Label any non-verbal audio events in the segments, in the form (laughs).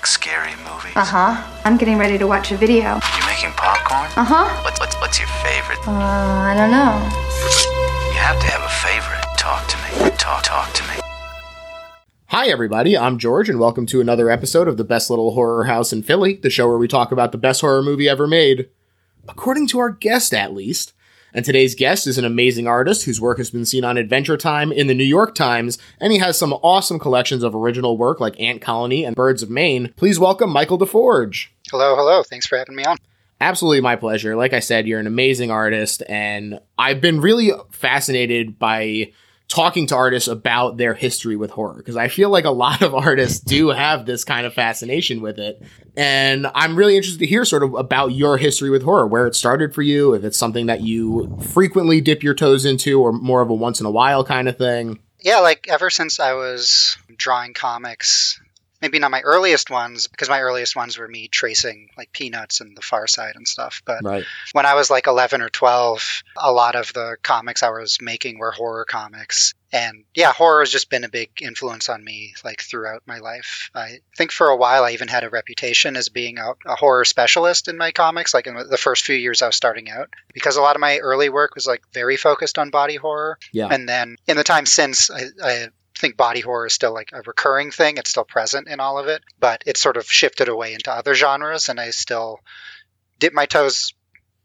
like scary movies? Uh huh. I'm getting ready to watch a video. You making popcorn? Uh huh. What's, what's, what's your favorite? Uh, I don't know. You have to have a favorite. Talk to me. Talk, talk to me. Hi, everybody. I'm George, and welcome to another episode of the Best Little Horror House in Philly, the show where we talk about the best horror movie ever made, according to our guest, at least. And today's guest is an amazing artist whose work has been seen on Adventure Time in the New York Times, and he has some awesome collections of original work like Ant Colony and Birds of Maine. Please welcome Michael DeForge. Hello, hello. Thanks for having me on. Absolutely my pleasure. Like I said, you're an amazing artist, and I've been really fascinated by talking to artists about their history with horror because I feel like a lot of artists do have this kind of fascination with it. And I'm really interested to hear sort of about your history with horror, where it started for you, if it's something that you frequently dip your toes into or more of a once in a while kind of thing. Yeah, like ever since I was drawing comics, maybe not my earliest ones, because my earliest ones were me tracing like Peanuts and The Far Side and stuff. But Right. when I was like 11 or 12, a lot of the comics I was making were horror comics. And yeah, horror has just been a big influence on me like throughout my life. I think for a while I even had a reputation as being a, a horror specialist in my comics, like in the first few years I was starting out, because a lot of my early work was like very focused on body horror. Yeah. And then in the time since, I, I think body horror is still like a recurring thing. It's still present in all of it, but it's sort of shifted away into other genres, and I still dip my toes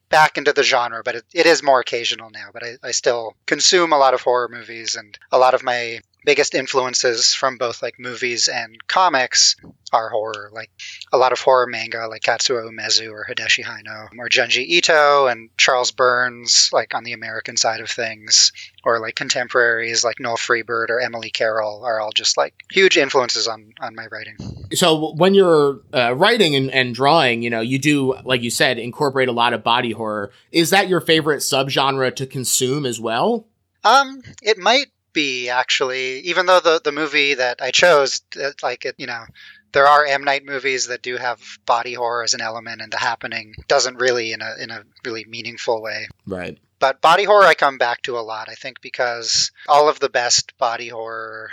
back into the genre, but it, it is more occasional now. But I, I still consume a lot of horror movies, and a lot of my biggest influences from both like movies and comics are horror. Like a lot of horror manga, like Kazuo Umezu or Hideshi Hino, or Junji Ito and Charles Burns, like on the American side of things, or like contemporaries like Noel Freibert or Emily Carroll are all just like huge influences on on my writing. So when you're uh, writing and, and drawing, you know, you do, like you said, incorporate a lot of body horror. Is that your favorite subgenre to consume as well? Um, it might be actually, even though the the movie that I chose, it, like it, you know, there are M Night movies that do have body horror as an element, and The Happening doesn't really in a in a really meaningful way. Right. But body horror, I come back to a lot. I think because all of the best body horror.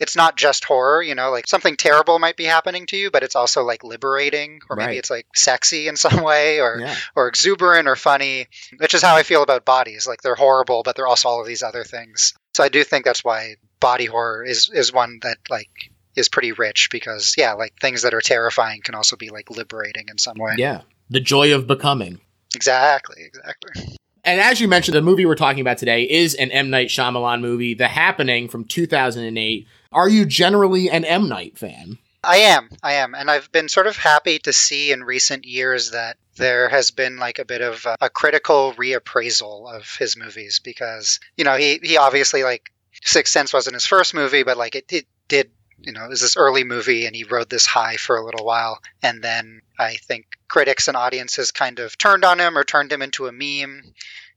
It's not just horror, you know, like something terrible might be happening to you, but it's also like liberating, or maybe Right. it's like sexy in some (laughs) way, or Yeah. or exuberant or funny, which is how I feel about bodies. Like they're horrible, but they're also all of these other things. So I do think that's why body horror is is one that like is pretty rich because yeah, like things that are terrifying can also be like liberating in some way. Yeah. The joy of becoming. Exactly, exactly. And as you mentioned, the movie we're talking about today is an M. Night Shyamalan movie, The Happening from 2008. Are you generally an M. Night fan? I am, I am, and I've been sort of happy to see in recent years that there has been like a bit of a, critical reappraisal of his movies because you know he he obviously like Sixth Sense wasn't his first movie, but like it, it did you know it was this early movie and he rode this high for a little while, and then I think critics and audiences kind of turned on him or turned him into a meme.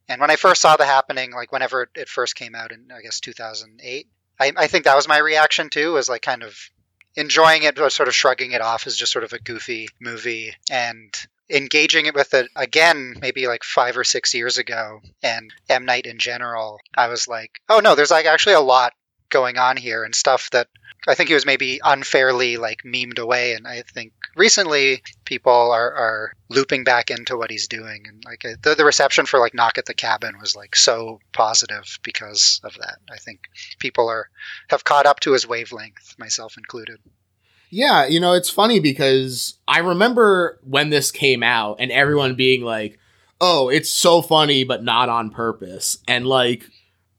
And when I first saw The Happening, like whenever it first came out in I guess 2008, I, I think that was my reaction too, was like kind of enjoying it but sort of shrugging it off as just sort of a goofy movie and engaging it with it again maybe like five or six years ago and M. Night in general, I was like, oh no, there's like actually a lot going on here and stuff that I think he was maybe unfairly like memed away and I think recently people are, are looping back into what he's doing and like the, the reception for like Knock at the Cabin was like so positive because of that. I think people are have caught up to his wavelength, myself included. Yeah, you know, it's funny because I remember when this came out and everyone being like, oh, it's so funny, but not on purpose. And like,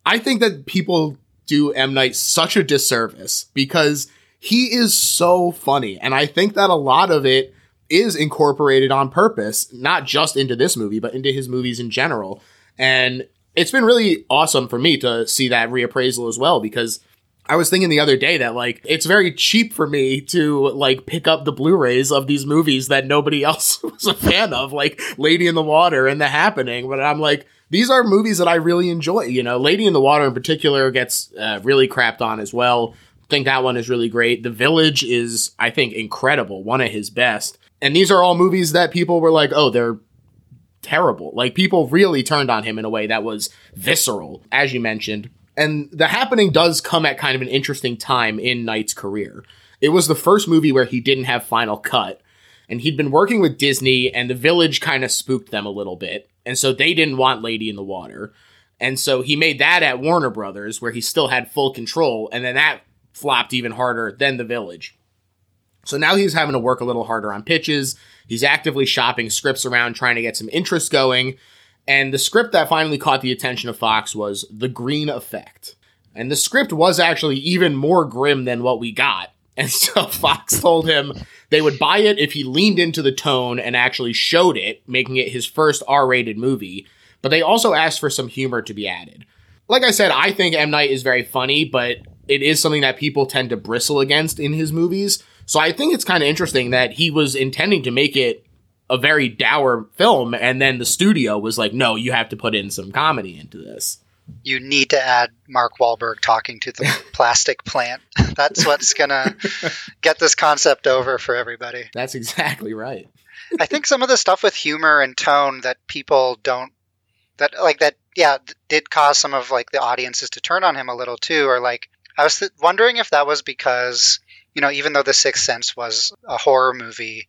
I think that people do M. Night such a disservice because he is so funny. And I think that a lot of it is incorporated on purpose, not just into this movie, but into his movies in general. And it's been really awesome for me to see that reappraisal as well because I was thinking the other day that like it's very cheap for me to like pick up the Blu-rays of these movies that nobody (laughs) else was a fan of, like Lady in the Water and The Happening. But I'm like, these are movies that I really enjoy. You know, Lady in the Water in particular gets uh, really crapped on as well. think that one is really great. The Village is, I think, incredible. One of his best. And these are all movies that people were like, oh, they're terrible. Like people really turned on him in a way that was visceral, as you mentioned. And the happening does come at kind of an interesting time in Night's career. It was the first movie where he didn't have final cut. And he'd been working with Disney, and the village kind of spooked them a little bit. And so they didn't want Lady in the Water. And so he made that at Warner Brothers, where he still had full control. And then that flopped even harder than the village. So now he's having to work a little harder on pitches. He's actively shopping scripts around, trying to get some interest going. And the script that finally caught the attention of Fox was The Green Effect. And the script was actually even more grim than what we got. And (laughs) so Fox told him they would buy it if he leaned into the tone and actually showed it, making it his first R rated movie. But they also asked for some humor to be added. Like I said, I think M. Night is very funny, but it is something that people tend to bristle against in his movies. So I think it's kind of interesting that he was intending to make it a very dour film, and then the studio was like, no, you have to put in some comedy into this you need to add Mark Wahlberg talking to the (laughs) plastic plant. (laughs) That's what's going to get this concept over for everybody. That's exactly right. I think some of the stuff with humor and tone that people don't that like that yeah did cause some of like the audiences to turn on him a little too or like I was th- wondering if that was because you know even though The Sixth Sense was a horror movie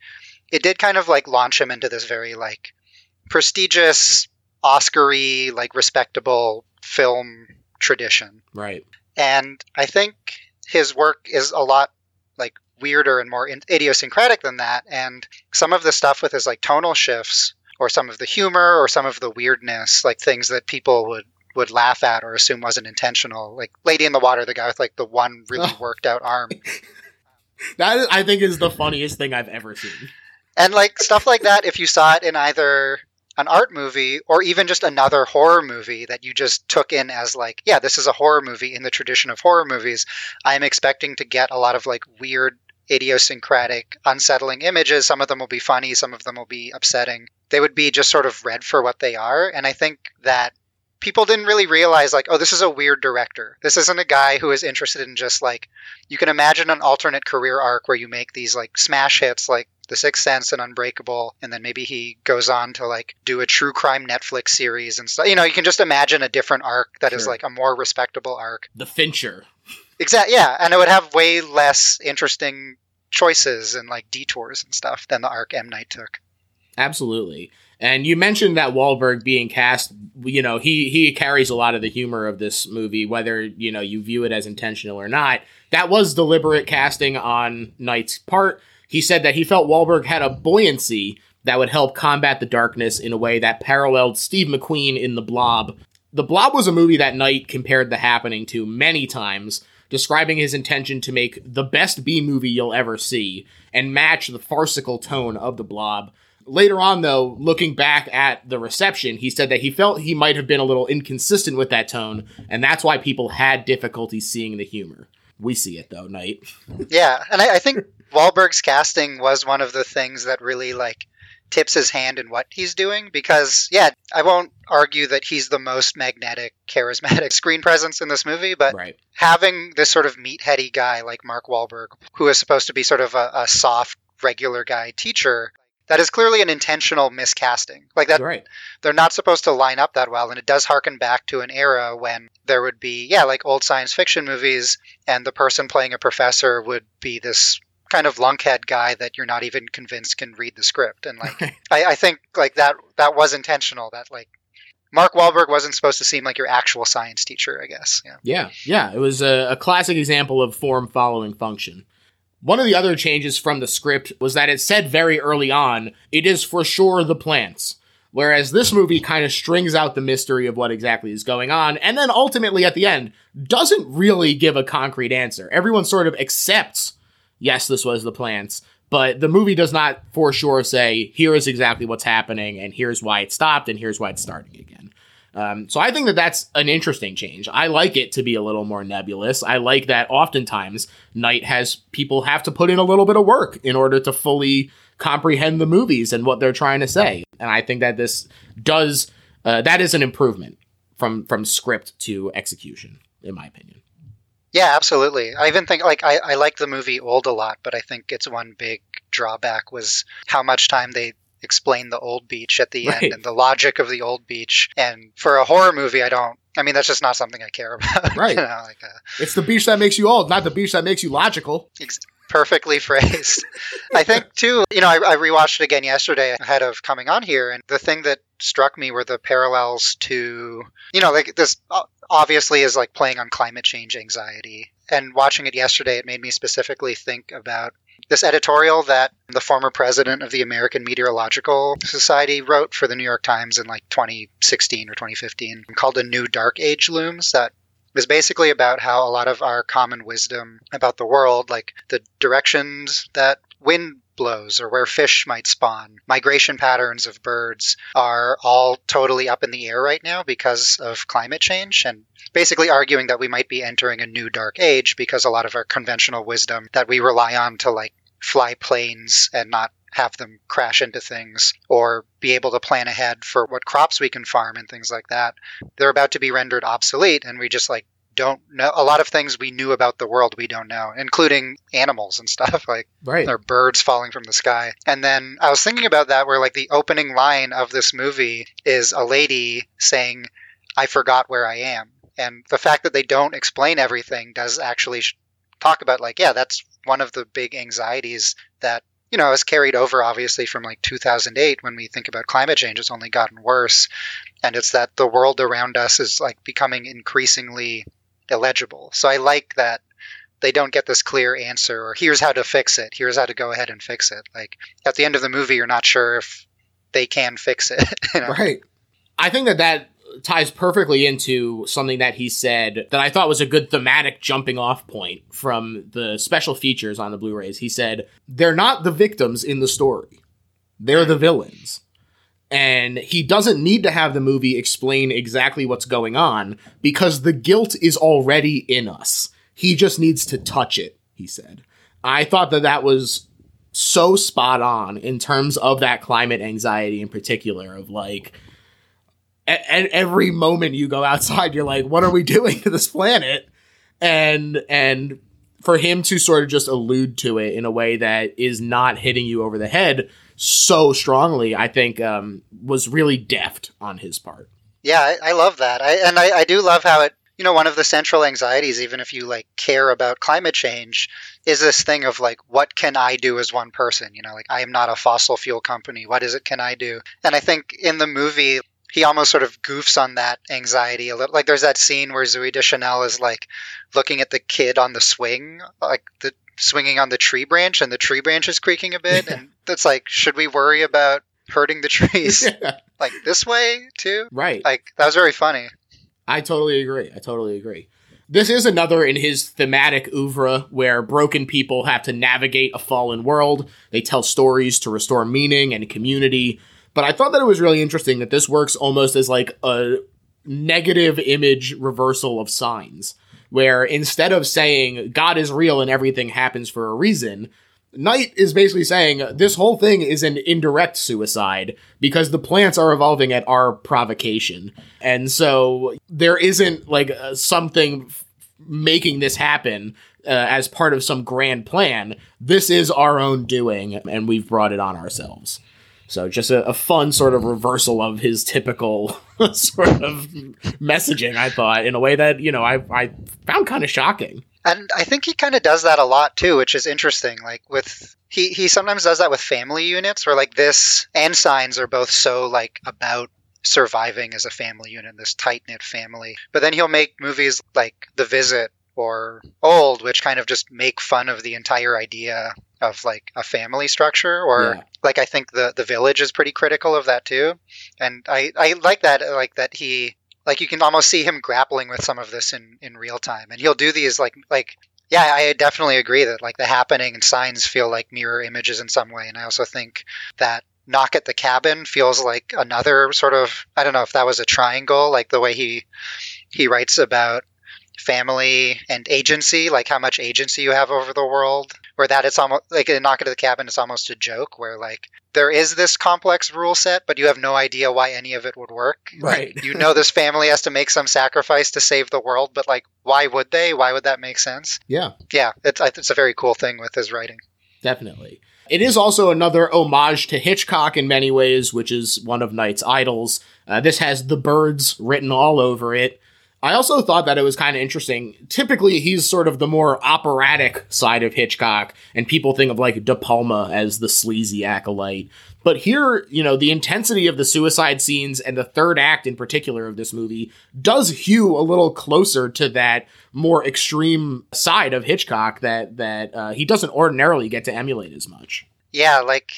it did kind of like launch him into this very like prestigious Oscary like respectable film tradition. Right. And I think his work is a lot like weirder and more idiosyncratic than that. And some of the stuff with his like tonal shifts or some of the humor or some of the weirdness, like things that people would would laugh at or assume wasn't intentional. Like Lady in the Water, the guy with like the one really oh. (laughs) worked out arm. that I think is the funniest thing I've ever seen. And like stuff like that, if you saw it in either an art movie or even just another horror movie that you just took in as like yeah this is a horror movie in the tradition of horror movies i'm expecting to get a lot of like weird idiosyncratic unsettling images. Some of them will be funny some of them will be upsetting. They would be just sort of read for what they are. And i think that people didn't really realize like oh this is a weird director. This isn't a guy who is interested in just like you can imagine an alternate career arc where you make these like smash hits like the Sixth Sense and Unbreakable, and then maybe he goes on to like do a true crime Netflix series and stuff. You know, you can just imagine a different arc that sure. is like a more respectable arc. The Fincher. Exactly. Yeah, and it would have way less interesting choices and like detours and stuff than the arc M Night took. Absolutely. And you mentioned that Wahlberg being cast, you know, he he carries a lot of the humor of this movie, whether you know you view it as intentional or not. That was deliberate casting on Night's part he said that he felt Wahlberg had a buoyancy that would help combat the darkness in a way that paralleled Steve McQueen in The Blob. The Blob was a movie that Night compared The Happening to many times, describing his intention to make the best B movie you'll ever see and match the farcical tone of The Blob. Later on, though, looking back at the reception, he said that he felt he might have been a little inconsistent with that tone, and that's why people had difficulty seeing the humor. We see it though, Night. Yeah, and I, I think Wahlberg's casting was one of the things that really like tips his hand in what he's doing because yeah i won't argue that he's the most magnetic charismatic (laughs) screen presence in this movie but right. having this sort of meatheady guy like mark Wahlberg, who is supposed to be sort of a, a soft regular guy teacher that is clearly an intentional miscasting. Like that, right. they're not supposed to line up that well, and it does harken back to an era when there would be, yeah, like old science fiction movies, and the person playing a professor would be this kind of lunkhead guy that you're not even convinced can read the script. And like, I, I think like that that was intentional. That like Mark Wahlberg wasn't supposed to seem like your actual science teacher, I guess. Yeah. Yeah. Yeah. It was a, a classic example of form following function. One of the other changes from the script was that it said very early on, it is for sure the plants. Whereas this movie kind of strings out the mystery of what exactly is going on, and then ultimately at the end doesn't really give a concrete answer. Everyone sort of accepts yes, this was the plants. But the movie does not for sure say, here is exactly what's happening, and here's why it stopped, and here's why it's starting again. Um, so I think that that's an interesting change. I like it to be a little more nebulous. I like that oftentimes Night has people have to put in a little bit of work in order to fully comprehend the movies and what they're trying to say. And I think that this does uh, that is an improvement from from script to execution, in my opinion. Yeah, absolutely. I even think like I, I like the movie Old a lot, but I think its one big drawback was how much time they explain the old beach at the right. end and the logic of the old beach. And for a horror movie, I don't. I mean, that's just not something I care (laughs) about. Right. you know, like, uh, it's the beach that makes you old, not the beach that makes you logical. Ex- perfectly (laughs) phrased. I think too, you know, I, I rewatched it again yesterday ahead of coming on here, and the thing that struck me were the parallels to, you know, like this obviously is like playing on climate change anxiety. And watching it yesterday, it made me specifically think about this editorial that the former president of the American Meteorological Society wrote for the New York Times in like 2016 or 2015 called A New Dark Age Looms that was basically about how a lot of our common wisdom about the world, like the directions that wind blows or where fish might spawn, migration patterns of birds are all totally up in the air right now because of climate change and basically arguing that we might be entering a new dark age because a lot of our conventional wisdom that we rely on to like fly planes and not have them crash into things or be able to plan ahead for what crops we can farm and things like that. They're about to be rendered obsolete and we just like don't know a lot of things we knew about the world we don't know, including animals and (laughs) stuff like right. or birds falling from the sky. And then I was thinking about that where like the opening line of this movie is a lady saying, "I forgot where I am." And the fact that they don't explain everything does actually talk about like, yeah, that's one of the big anxieties that you know, has carried over obviously from like 2008 when we think about climate change. It's only gotten worse. And it's that the world around us is like becoming increasingly illegible. So I like that they don't get this clear answer or here's how to fix it. Here's how to go ahead and fix it. Like at the end of the movie, you're not sure if they can fix it. (laughs) You know? Right. I think that that ties perfectly into something that he said that I thought was a good thematic jumping off point from the special features on the Blu-rays. He said, "They're not the victims in the story. They're the villains." And he doesn't need to have the movie explain exactly what's going on because the guilt is already in us. He just needs to touch it, he said. I thought that that was so spot on in terms of that climate anxiety in particular of like at, every moment you go outside you're like what are we (laughs) doing to this planet and and for him to sort of just allude to it in a way that is not hitting you over the head so strongly, I think um, was really deft on his part. Yeah, I, I love that. I, and I, I do love how it, you know, one of the central anxieties, even if you like care about climate change, is this thing of like, what can I do as one person? You know, like I am not a fossil fuel company. What is it can I do? And I think in the movie, he almost sort of goofs on that anxiety a little. Like there's that scene where Zooey Deschanel is like looking at the kid on the swing, like the swinging on the tree branch, and the tree branch is creaking a bit, and that's like, should we worry about hurting the trees (laughs) yeah. like this way too? Right. Like that was very funny. I totally agree. I totally agree. This is another in his thematic oeuvre where broken people have to navigate a fallen world. They tell stories to restore meaning and community. But I thought that it was really interesting that this works almost as like a negative image reversal of signs, where instead of saying God is real and everything happens for a reason, Night is basically saying this whole thing is an indirect suicide because the plants are evolving at our provocation. And so there isn't like uh, something f- making this happen uh, as part of some grand plan. This is our own doing, and we've brought it on ourselves. So just a, a, fun sort of reversal of his typical (laughs) sort of messaging, I thought, in a way that, you know, I, I found kind of shocking. And I think he kind of does that a lot too, which is interesting. Like with he he sometimes does that with family units where like this and signs are both so like about surviving as a family unit, this tight knit family. But then he'll make movies like The Visit or Old, which kind of just make fun of the entire idea of like a family structure or yeah. like I think the the village is pretty critical of that too. And I I like that like that he like you can almost see him grappling with some of this in in real time and he'll do these like like yeah i definitely agree that like the happening and signs feel like mirror images in some way and i also think that knock at the cabin feels like another sort of i don't know if that was a triangle like the way he he writes about family and agency like how much agency you have over the world where that it's almost like in knock at the cabin it's almost a joke where like there is this complex rule set, but you have no idea why any of it would work. Right. you know, this family has to make some sacrifice to save the world, but like, why would they? Why would that make sense? Yeah. Yeah. It's, it's a very cool thing with his writing. Definitely. It is also another homage to Hitchcock in many ways, which is one of Night's idols. Uh, this has the birds written all over it. I also thought that it was kind of interesting. Typically, he's sort of the more operatic side of Hitchcock, and people think of like De Palma as the sleazy acolyte. But here, you know, the intensity of the suicide scenes and the third act in particular of this movie does hew a little closer to that more extreme side of Hitchcock that that uh, he doesn't ordinarily get to emulate as much. Yeah, like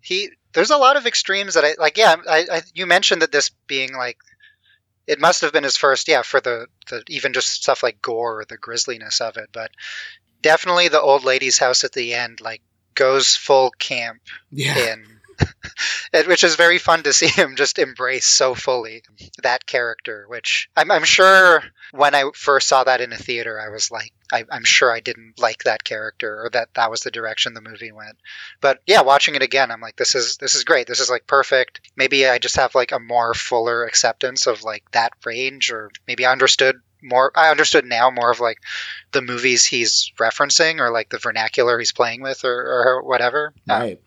he there's a lot of extremes that I like. Yeah, I, I you mentioned that this being like it must have been his first, yeah, for the, the even just stuff like gore or the grisliness of it. But definitely the old lady's house at the end, like goes full camp Yeah. in (laughs) which is very fun to see him just embrace so fully that character. Which I'm, I'm sure when I first saw that in a theater, I was like, I, I'm sure I didn't like that character or that that was the direction the movie went. But yeah, watching it again, I'm like, this is this is great. This is like perfect. Maybe I just have like a more fuller acceptance of like that range, or maybe I understood more I understood now more of like the movies he's referencing or like the vernacular he's playing with or, or whatever. Right.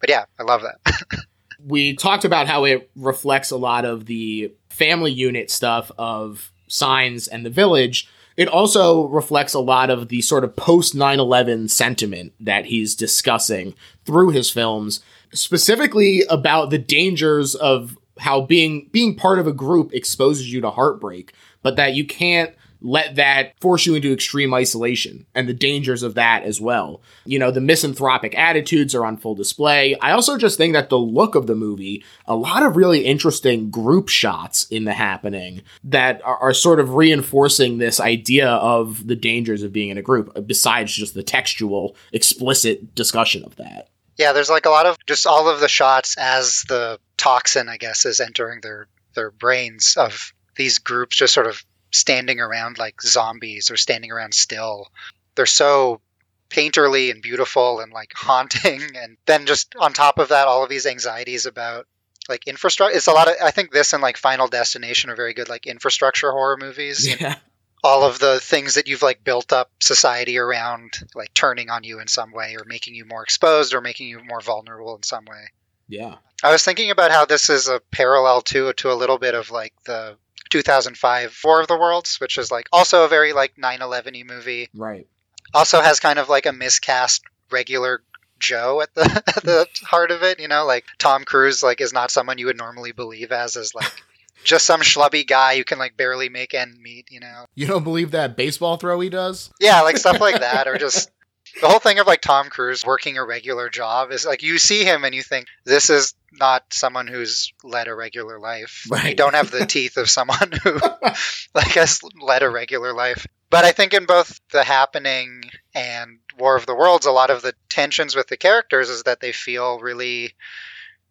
But yeah, I love that. (laughs) we talked about how it reflects a lot of the family unit stuff of Signs and the Village. It also reflects a lot of the sort of post 9 11 sentiment that he's discussing through his films, specifically about the dangers of how being being part of a group exposes you to heartbreak, but that you can't let that force you into extreme isolation and the dangers of that as well. You know, the misanthropic attitudes are on full display. I also just think that the look of the movie, a lot of really interesting group shots in the happening that are, are sort of reinforcing this idea of the dangers of being in a group, besides just the textual, explicit discussion of that. Yeah, there's like a lot of just all of the shots as the toxin, I guess, is entering their their brains of these groups just sort of standing around like zombies or standing around still. They're so painterly and beautiful and like (laughs) haunting and then just on top of that all of these anxieties about like infrastructure it's a lot of i think this and like final destination are very good like infrastructure horror movies Yeah. all of the things that you've like built up society around like turning on you in some way or making you more exposed or making you more vulnerable in some way Yeah. i was thinking about how this is a parallel to to a little bit of like the 2005 war of the worlds which is like also a very like 9-11y movie Right. also has kind of like a miscast regular joe at the (laughs) at the heart of it you know like tom cruise like is not someone you would normally believe as as like (laughs) just some schlubby guy who can like barely make end meet you know You don't believe that baseball throw he does? yeah, like stuff like (laughs) that, or just the whole thing of like Tom Cruise working a regular job is like you see him and you think this is not someone who's led a regular life. (laughs) You Right. don't have the teeth of someone who (laughs) like has led a regular life. But I think in both The Happening and War of the Worlds, a lot of the tensions with the characters is that they feel really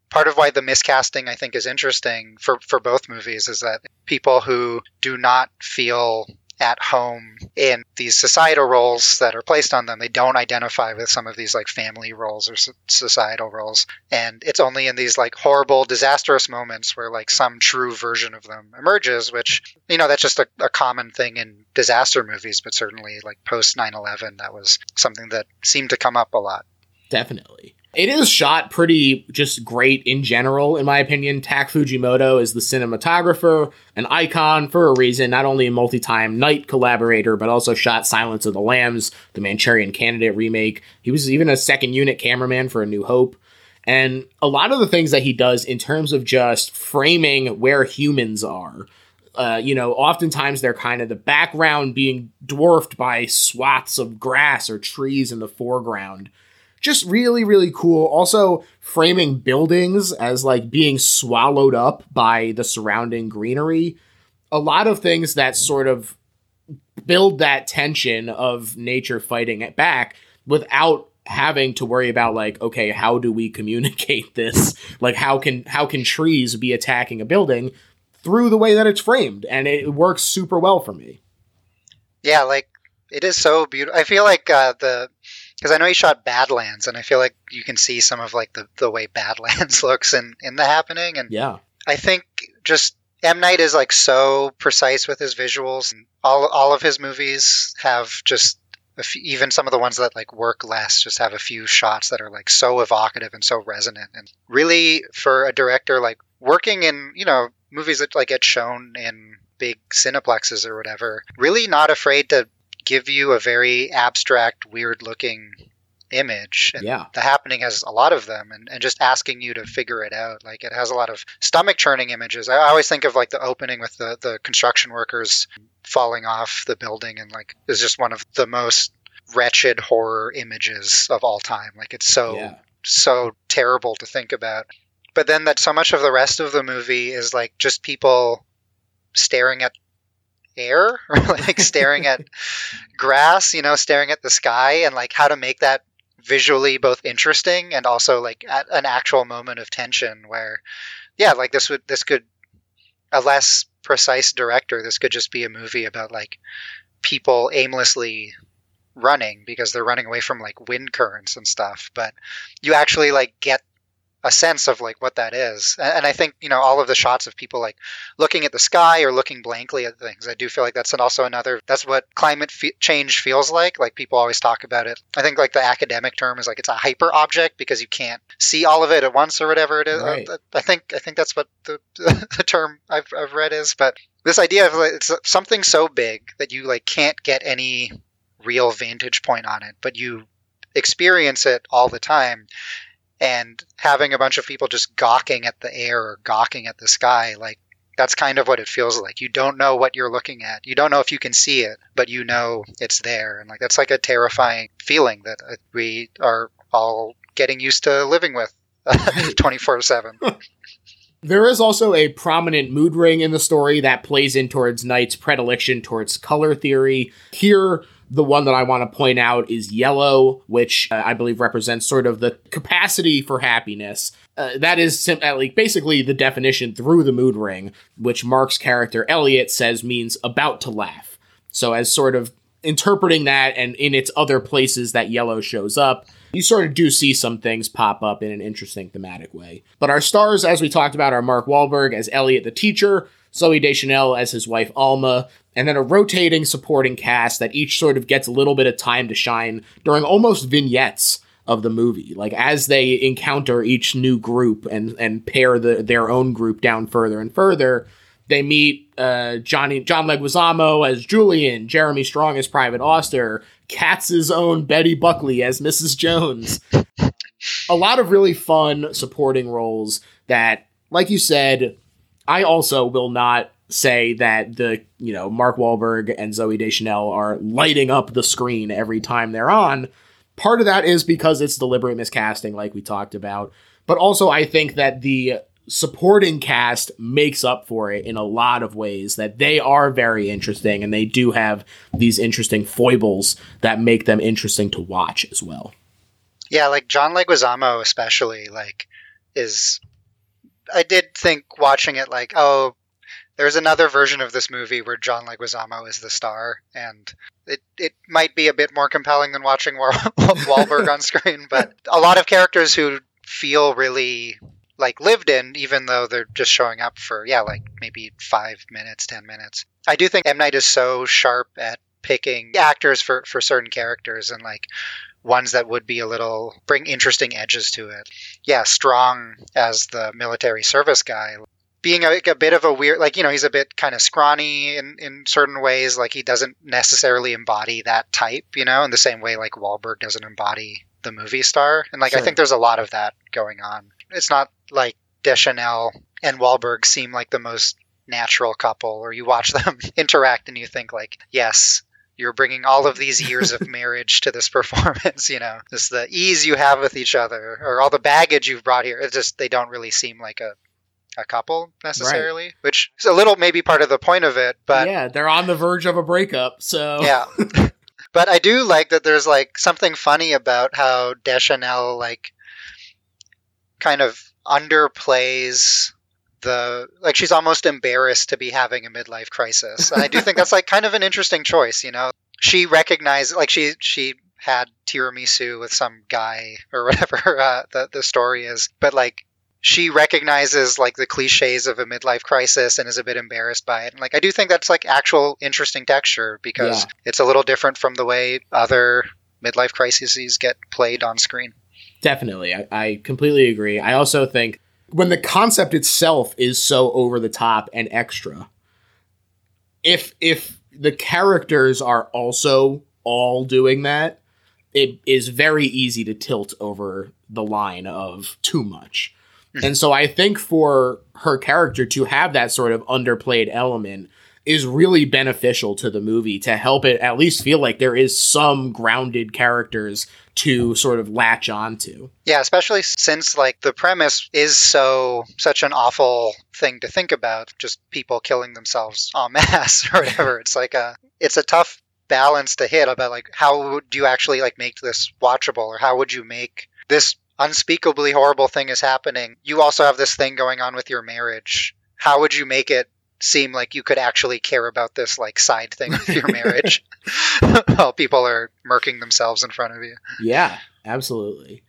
part of why the miscasting I think is interesting for for both movies is that people who do not feel at home in these societal roles that are placed on them. They don't identify with some of these like family roles or societal roles. And it's only in these like horrible disastrous moments where like some true version of them emerges which you know that's just a, a common thing in disaster movies but certainly like post 9-11 that was something that seemed to come up a lot. Definitely. It is shot pretty just great in general, in my opinion. Tak Fujimoto is the cinematographer, an icon for a reason, not only a multi time night collaborator, but also shot Silence of the Lambs, the Manchurian Candidate remake. He was even a second unit cameraman for A New Hope. And a lot of the things that he does in terms of just framing where humans are, uh, you know, oftentimes they're kind of the background being dwarfed by swaths of grass or trees in the foreground just really really cool. Also framing buildings as like being swallowed up by the surrounding greenery. A lot of things that sort of build that tension of nature fighting it back without having to worry about like okay how do we (laughs) communicate this? Like how can how can trees be attacking a building through the way that it's framed? And it works super well for me. Yeah like it is so beautiful. I feel like uh, the because i know he shot badlands and i feel like you can see some of like the, the way badlands (laughs) looks in in the happening and yeah I think just M Night is like so precise with his visuals. And all all of his movies have just few, even some of the ones that like work less just have a few shots that are like so evocative and so resonant. And really, for a director like working in you know movies that like get shown in big cineplexes or whatever, really not afraid to give you a very abstract, weird looking image. And Yeah. The Happening has a lot of them and, and just asking you to figure it out. Like it has a lot of stomach churning images. I always think of like the opening with the, the construction workers falling off the building and like is just one of the most wretched horror images of all time. Like it's so Yeah. so terrible to think about. But then that so much of the rest of the movie is like just people staring at air (laughs) like staring at grass, you know, staring at the sky and like how to make that visually both interesting and also like at an actual moment of tension where yeah, like this would this could a less precise director, this could just be a movie about like people aimlessly running because they're running away from like wind currents and stuff but you actually like get a sense of like what that is and, and i think you know all of the shots of people like looking at the sky or looking blankly at things i do feel like that's an, also another that's what climate fe- change feels like like people always talk about it i think like the academic term is like it's a hyper object because you can't see all of it at once or whatever it is Right. I, I think i think that's what the, (laughs) the term I've, I've read is but this idea of like, it's something so big that you like can't get any real vantage point on it, but you experience it all the time. And having a bunch of people just gawking at the air or gawking at the sky, like that's kind of what it feels like. You don't know what you're looking at. You don't know if you can see it, but you know it's there. And like that's like a terrifying feeling that uh, we are all getting used to living with (laughs) 24 7. There is also a prominent mood ring in the story that plays in towards Night's predilection towards color theory. Here, the one that I want to point out is yellow, which uh, I believe represents sort of the capacity for happiness. Uh, that is sim- uh, like basically the definition through the mood ring, which Mark's character Elliot says means about to laugh. So, as sort of interpreting that and in its other places that yellow shows up, you sort of do see some things pop up in an interesting thematic way. But our stars, as we talked about, are Mark Wahlberg as Elliot the teacher, Zooey Deschanel as his wife Alma, and then a rotating supporting cast that each sort of gets a little bit of time to shine during almost vignettes of the movie. Like as they encounter each new group and and pair the, their own group down further and further, they meet uh, Johnny John Leguizamo as Julian, Jeremy Strong as Private Auster, Katz's own Betty Buckley as Mrs. Jones. (laughs) a lot of really fun supporting roles that, like you said, I also will not say that the you know Mark Wahlberg and Zooey Deschanel are lighting up the screen every time they're on. Part of that is because it's deliberate miscasting, like we talked about, but also I think that the supporting cast makes up for it in a lot of ways that they are very interesting and they do have these interesting foibles that make them interesting to watch as well. Yeah, like John Leguizamo especially like is I did think watching it like, oh, there's another version of this movie where John Leguizamo is the star and it, it might be a bit more compelling than watching (laughs) Wa- Wahlberg on screen, but a lot of characters who feel really like lived in, even though they're just showing up for yeah, like maybe five minutes, ten minutes. I do think M Night is so sharp at picking actors for for certain characters and like ones that would be a little bring interesting edges to it. Yeah, Strong as the military service guy. Being a, a bit of a weird, like, you know, he's a bit kind of scrawny in, in certain ways. Like, he doesn't necessarily embody that type, you know, in the same way, like, Wahlberg doesn't embody the movie star. And, like, I think there's a lot of that going on. It's not like Deschanel and Wahlberg seem like the most natural couple, or you watch them (laughs) interact and you think, like, yes, you're bringing all of these years of (laughs) marriage to this performance (laughs) you know just the ease you have with each other or all the baggage you've brought here. It's just they don't really seem like a a couple necessarily which is a little maybe part of the point of it but yeah, they're on the verge of a breakup, so. Yeah. (laughs) But i do like that there's like something funny about how deschanel like kind of underplays the like she's almost embarrassed to be having a midlife crisis and i do think that's like kind of an interesting choice you know she recognized like she she had tiramisu with some guy or whatever (laughs) uh, the, the story is but like she recognizes like the cliches of a midlife crisis and is a bit embarrassed by it and like i do think that's like actual interesting texture because Yeah. it's a little different from the way other midlife crises get played on screen Definitely. I, I completely agree. I also think when the concept itself is so over the top and extra, if if the characters are also all doing that, it is very easy to tilt over the line of too much. Hmm. And so I think for her character to have that sort of underplayed element is really beneficial to the movie to help it at least feel like there is some grounded characters to sort of latch onto. Yeah, especially since like the premise is so such an awful thing to think about, just people killing themselves en (laughs) masse or whatever. It's like a it's a tough balance to hit about like how do you actually like make this watchable or how would you make this unspeakably horrible thing is happening. You also have this thing going on with your marriage. How would you make it seem like you could actually care about this like side thing with your (laughs) marriage (laughs) while people are murking themselves in front of you? Yeah, absolutely.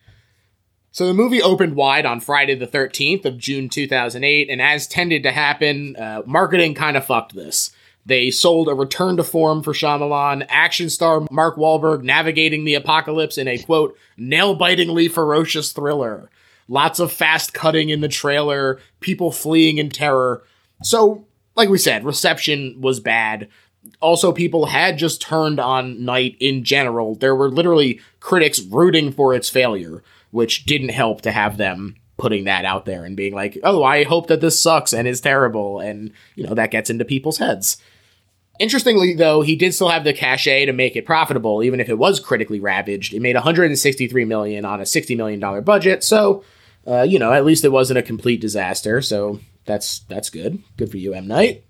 So the movie opened wide on Friday the 13th of June 2008, and as tended to happen, uh, marketing kind of fucked this. They sold a return to form for Shyamalan, action star Mark Wahlberg navigating the apocalypse in a quote, nail bitingly ferocious thriller. Lots of fast cutting in the trailer, people fleeing in terror. So, like we said, reception was bad. Also, people had just turned on Night in general. There were literally critics rooting for its failure, which didn't help to have them putting that out there and being like, oh, I hope that this sucks and is terrible. And, you know, that gets into people's heads. Interestingly, though, he did still have the cachet to make it profitable, even if it was critically ravaged. It made 163 million on a 60 million dollar budget, so uh, you know at least it wasn't a complete disaster. So that's that's good. Good for you, M Night.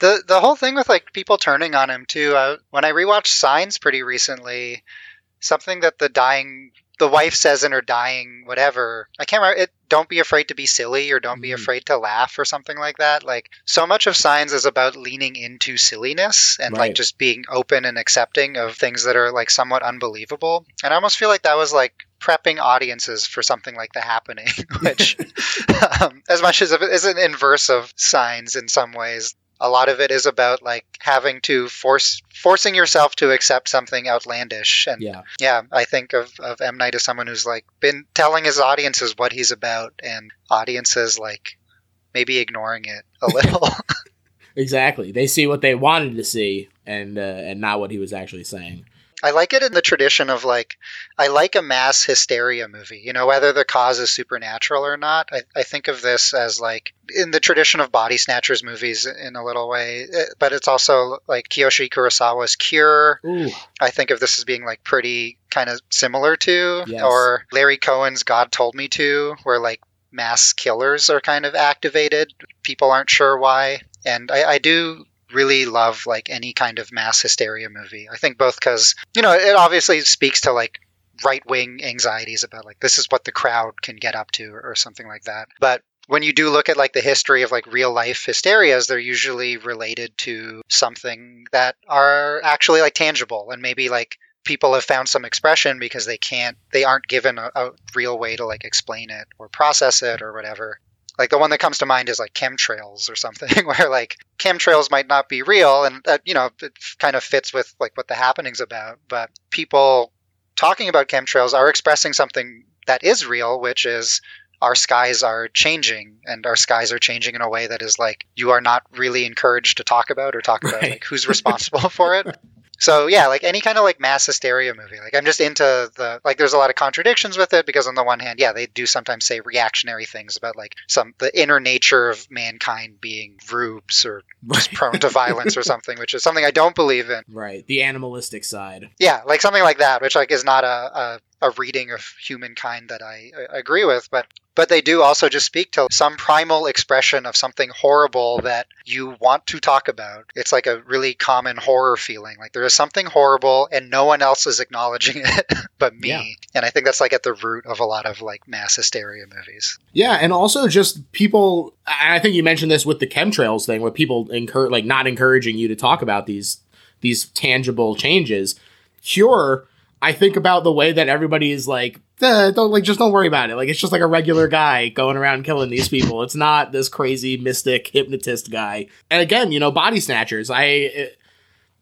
The the whole thing with like people turning on him too. Uh, when I rewatched Signs pretty recently, something that the dying the wife says in her dying whatever i can't remember it don't be afraid to be silly or don't be Mhm. afraid to laugh or something like that like so much of signs is about leaning into silliness and Right. like just being open and accepting of things that are like somewhat unbelievable and i almost feel like that was like prepping audiences for something like the happening (laughs) which (laughs) um, as much as it is an inverse of signs in some ways a lot of it is about like having to force forcing yourself to accept something outlandish and Yeah, yeah, I think of, of M Night as someone who's like been telling his audiences what he's about, and audiences like maybe ignoring it a (laughs) little. exactly. They see what they wanted to see, and uh, and not what he was actually saying. I like it in the tradition of like, I like a mass hysteria movie, you know, whether the cause is supernatural or not. I, I think of this as like in the tradition of body snatchers movies in a little way, eh, but it's also like Kiyoshi Kurosawa's Cure. Ooh, I think of this as being like pretty kind of similar to, Yes. or Larry Cohen's God Told Me to, where like mass killers are kind of activated. People aren't sure why. And I, I do really love like any kind of mass hysteria movie. I think both because, you know, it obviously speaks to like right wing anxieties about like this is what the crowd can get up to or, something like that. But when you do look at like the history of like real life hysterias, they're usually related to something that are actually like tangible and maybe like people have found some expression because they can't they aren't given a, a real way to like explain it or process it or whatever like the one that comes to mind is like chemtrails or something (laughs) where like chemtrails might not be real and that you know it kind of fits with like what the happening's about but people talking about chemtrails are expressing something that is real which is our skies are changing and our skies are changing in a way that is like you are not really encouraged to talk about or talk about Right. like who's responsible for it (laughs) so yeah, like any kind of like mass hysteria movie. Like I'm just into the like there's a lot of contradictions with it because on the one hand, yeah, they do sometimes say reactionary things about like some the inner nature of mankind being rubes or just prone to violence or something, which is something I don't believe in. right. The animalistic side. Yeah, like something like that, which like is not a a, a reading of humankind that I, I agree with, but but they do also just speak to some primal expression of something horrible that you want to talk about. It's like a really common horror feeling. Like there is something horrible and no one else is acknowledging (laughs) it but me. Yeah. And I think that's like at the root of a lot of like mass hysteria movies. Yeah, and also just people. I think you mentioned this with the chemtrails thing, where people encourage, like, not encouraging you to talk about these these tangible changes. Cure. I think about the way that everybody is like, "Eh, don't like, just don't worry about it. Like, it's just like a regular guy going around killing these people. It's not this crazy mystic hypnotist guy. And again, you know, body snatchers. I eh,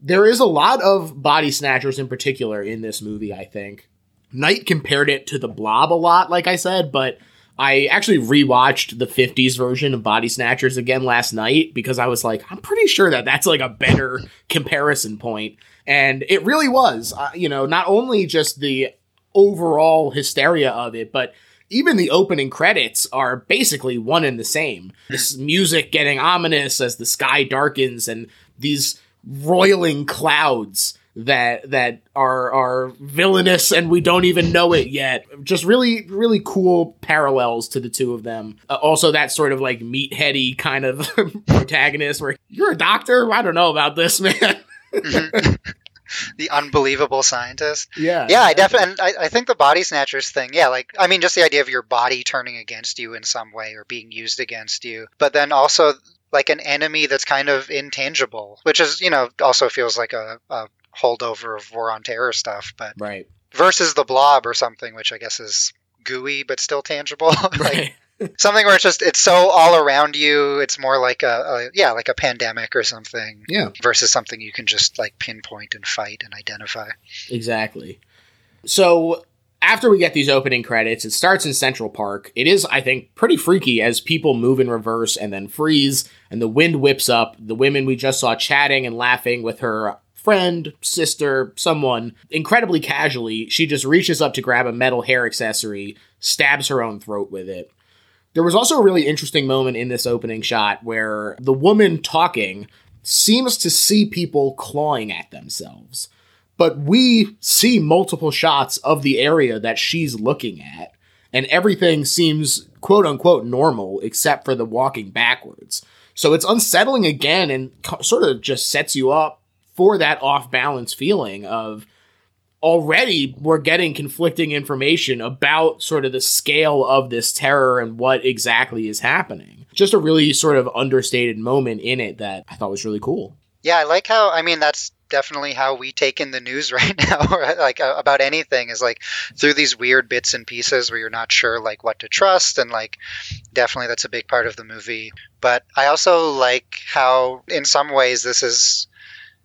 there is a lot of body snatchers in particular in this movie. I think Night compared it to the Blob a lot, like I said, but I actually rewatched the 50s version of Body Snatchers again last night because I was like, I'm pretty sure that that's like a better comparison point. And it really was, uh, you know, not only just the overall hysteria of it, but even the opening credits are basically one and the same. This music getting ominous as the sky darkens and these roiling clouds that that are are villainous and we don't even know it yet. Just really really cool parallels to the two of them. Uh, also that sort of like meatheady kind of (laughs) protagonist where you're a doctor. I don't know about this man. (laughs) the unbelievable scientist. Yeah. Yeah, I definitely. I, I think the body snatchers thing. Yeah, like I mean, just the idea of your body turning against you in some way or being used against you, but then also like an enemy that's kind of intangible, which is you know also feels like a, a holdover of War on Terror stuff, but Right. versus the Blob or something, which I guess is gooey but still tangible. (laughs) like, Right. Something where it's just it's so all around you. It's more like a, a yeah, like a pandemic or something. Yeah. Versus something you can just like pinpoint and fight and identify. Exactly. So after we get these opening credits, it starts in Central Park. It is, I think, pretty freaky as people move in reverse and then freeze, and the wind whips up. The women we just saw chatting and laughing with her friend, sister, someone, incredibly casually, she just reaches up to grab a metal hair accessory, stabs her own throat with it. There was also a really interesting moment in this opening shot where the woman talking seems to see people clawing at themselves but we see multiple shots of the area that she's looking at, and everything seems quote unquote normal except for the walking backwards. So it's unsettling again and co- sort of just sets you up for that off balance feeling of already we're getting conflicting information about sort of the scale of this terror and what exactly is happening. Just a really sort of understated moment in it that I thought was really cool. Yeah, I like how. I mean, that's definitely how we take in the news (laughs) right now, like uh, about anything is like through these weird bits and pieces where you're not sure like what to trust, and like definitely that's a big part of the movie. But I also like how, in some ways, this is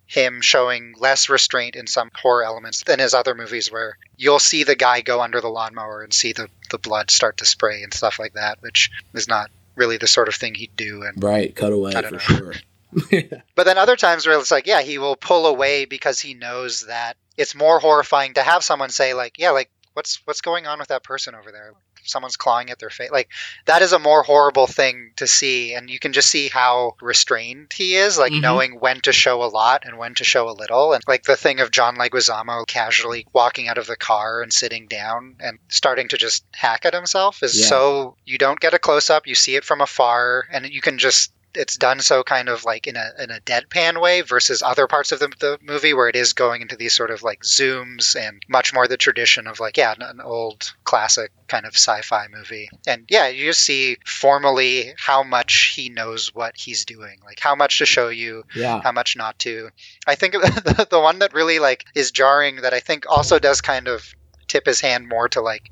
him showing less restraint in some horror elements than his other movies, where you'll see the guy go under the lawnmower and see the the blood start to spray and stuff like that, which is not really the sort of thing he'd do. And Right, cut away for know. sure. (laughs) But then other times where it's like, yeah, he will pull away because he knows that it's more horrifying to have someone say like, yeah, like what's what's going on with that person over there? Someone's clawing at their face. Like that is a more horrible thing to see, and you can just see how restrained he is, like Mhm. knowing when to show a lot and when to show a little, and like the thing of John Leguizamo casually walking out of the car and sitting down and starting to just hack at himself is Yeah. so you don't get a close up, you see it from afar, and you can just it's done so kind of like in a in a deadpan way versus other parts of the, the movie where it is going into these sort of like zooms and much more the tradition of like yeah an, an old classic kind of sci-fi movie and yeah you just see formally how much he knows what he's doing like how much to show you Yeah. how much not to. I think (laughs) the, the one that really like is jarring that I think also does kind of tip his hand more to like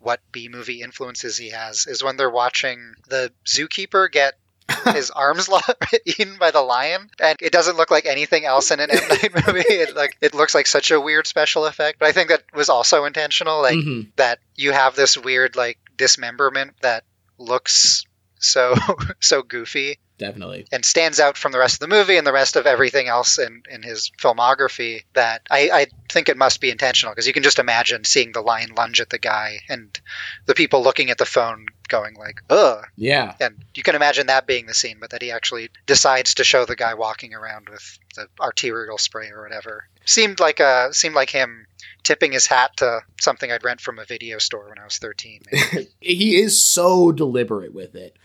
what B movie influences he has is when they're watching the zookeeper get (laughs) his arms lo- (laughs) eaten by the lion and it doesn't look like anything else in an M Night (laughs) movie it like it looks like such a weird special effect but I think that was also intentional like Mhm. that you have this weird like dismemberment that looks so so goofy Definitely. and stands out from the rest of the movie and the rest of everything else in, in his filmography that I, I think it must be intentional because you can just imagine seeing the lion lunge at the guy and the people looking at the phone going like ugh Yeah. and you can imagine that being the scene but that he actually decides to show the guy walking around with the arterial spray or whatever seemed like a seemed like him tipping his hat to something I'd rent from a video store when I was 13 (laughs) he is so deliberate with it.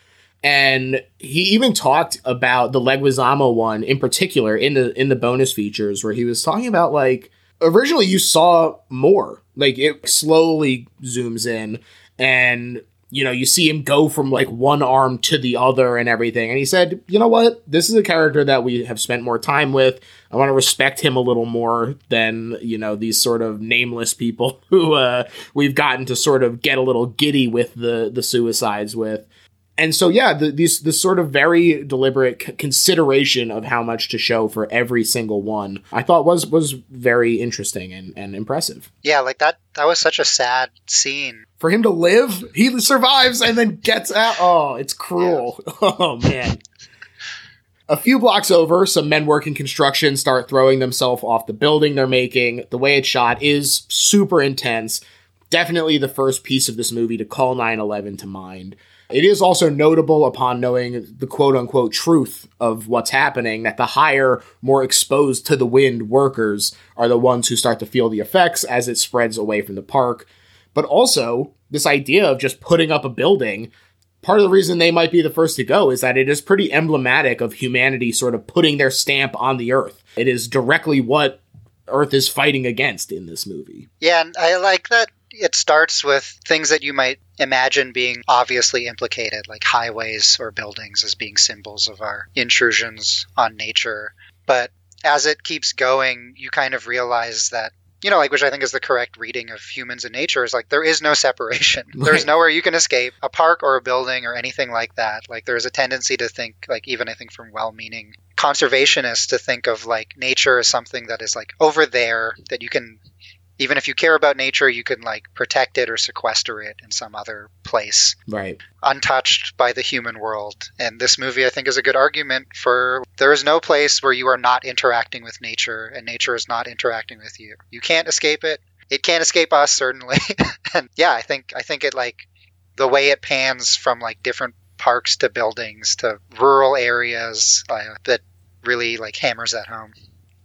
And he even talked about the Leguizamo one in particular in the in the bonus features where he was talking about like originally you saw more. Like it slowly zooms in and you know, you see him go from like one arm to the other and everything. And he said, you know what? This is a character that we have spent more time with. I want to respect him a little more than, you know, these sort of nameless people (laughs) who uh, we've gotten to sort of get a little giddy with the, the suicides with. and so yeah, the, this this sort of very deliberate c- consideration of how much to show for every single one, I thought was was very interesting and, and impressive. Yeah, like that that was such a sad scene. For him to live, he survives and then gets out. Oh, it's cruel. (laughs) Oh man. A few blocks over, some men working construction start throwing themselves off the building they're making. The way it's shot is super intense. Definitely the first piece of this movie to call 9 11 to mind. It is also notable upon knowing the quote unquote truth of what's happening that the higher, more exposed to the wind workers are the ones who start to feel the effects as it spreads away from the park. But also, this idea of just putting up a building, part of the reason they might be the first to go is that it is pretty emblematic of humanity sort of putting their stamp on the earth. It is directly what Earth is fighting against in this movie. Yeah, and I like that it starts with things that you might imagine being obviously implicated, like highways or buildings as being symbols of our intrusions on nature. But as it keeps going, you kind of realize that you know, like which I think is the correct reading of humans and nature is like there is no separation. (laughs) Right. There's nowhere you can escape a park or a building or anything like that. Like there's a tendency to think like even I think from well-meaning conservationists to think of like nature as something that is like over there that you can even if you care about nature, you can like protect it or sequester it in some other place Right. untouched by the human world. And this movie, I think, is a good argument for there is no place where you are not interacting with nature and nature is not interacting with you. You can't escape it. It can't escape us, certainly. (laughs) and yeah, I think I think it like the way it pans from like different parks to buildings to rural areas uh, that really like hammers that home.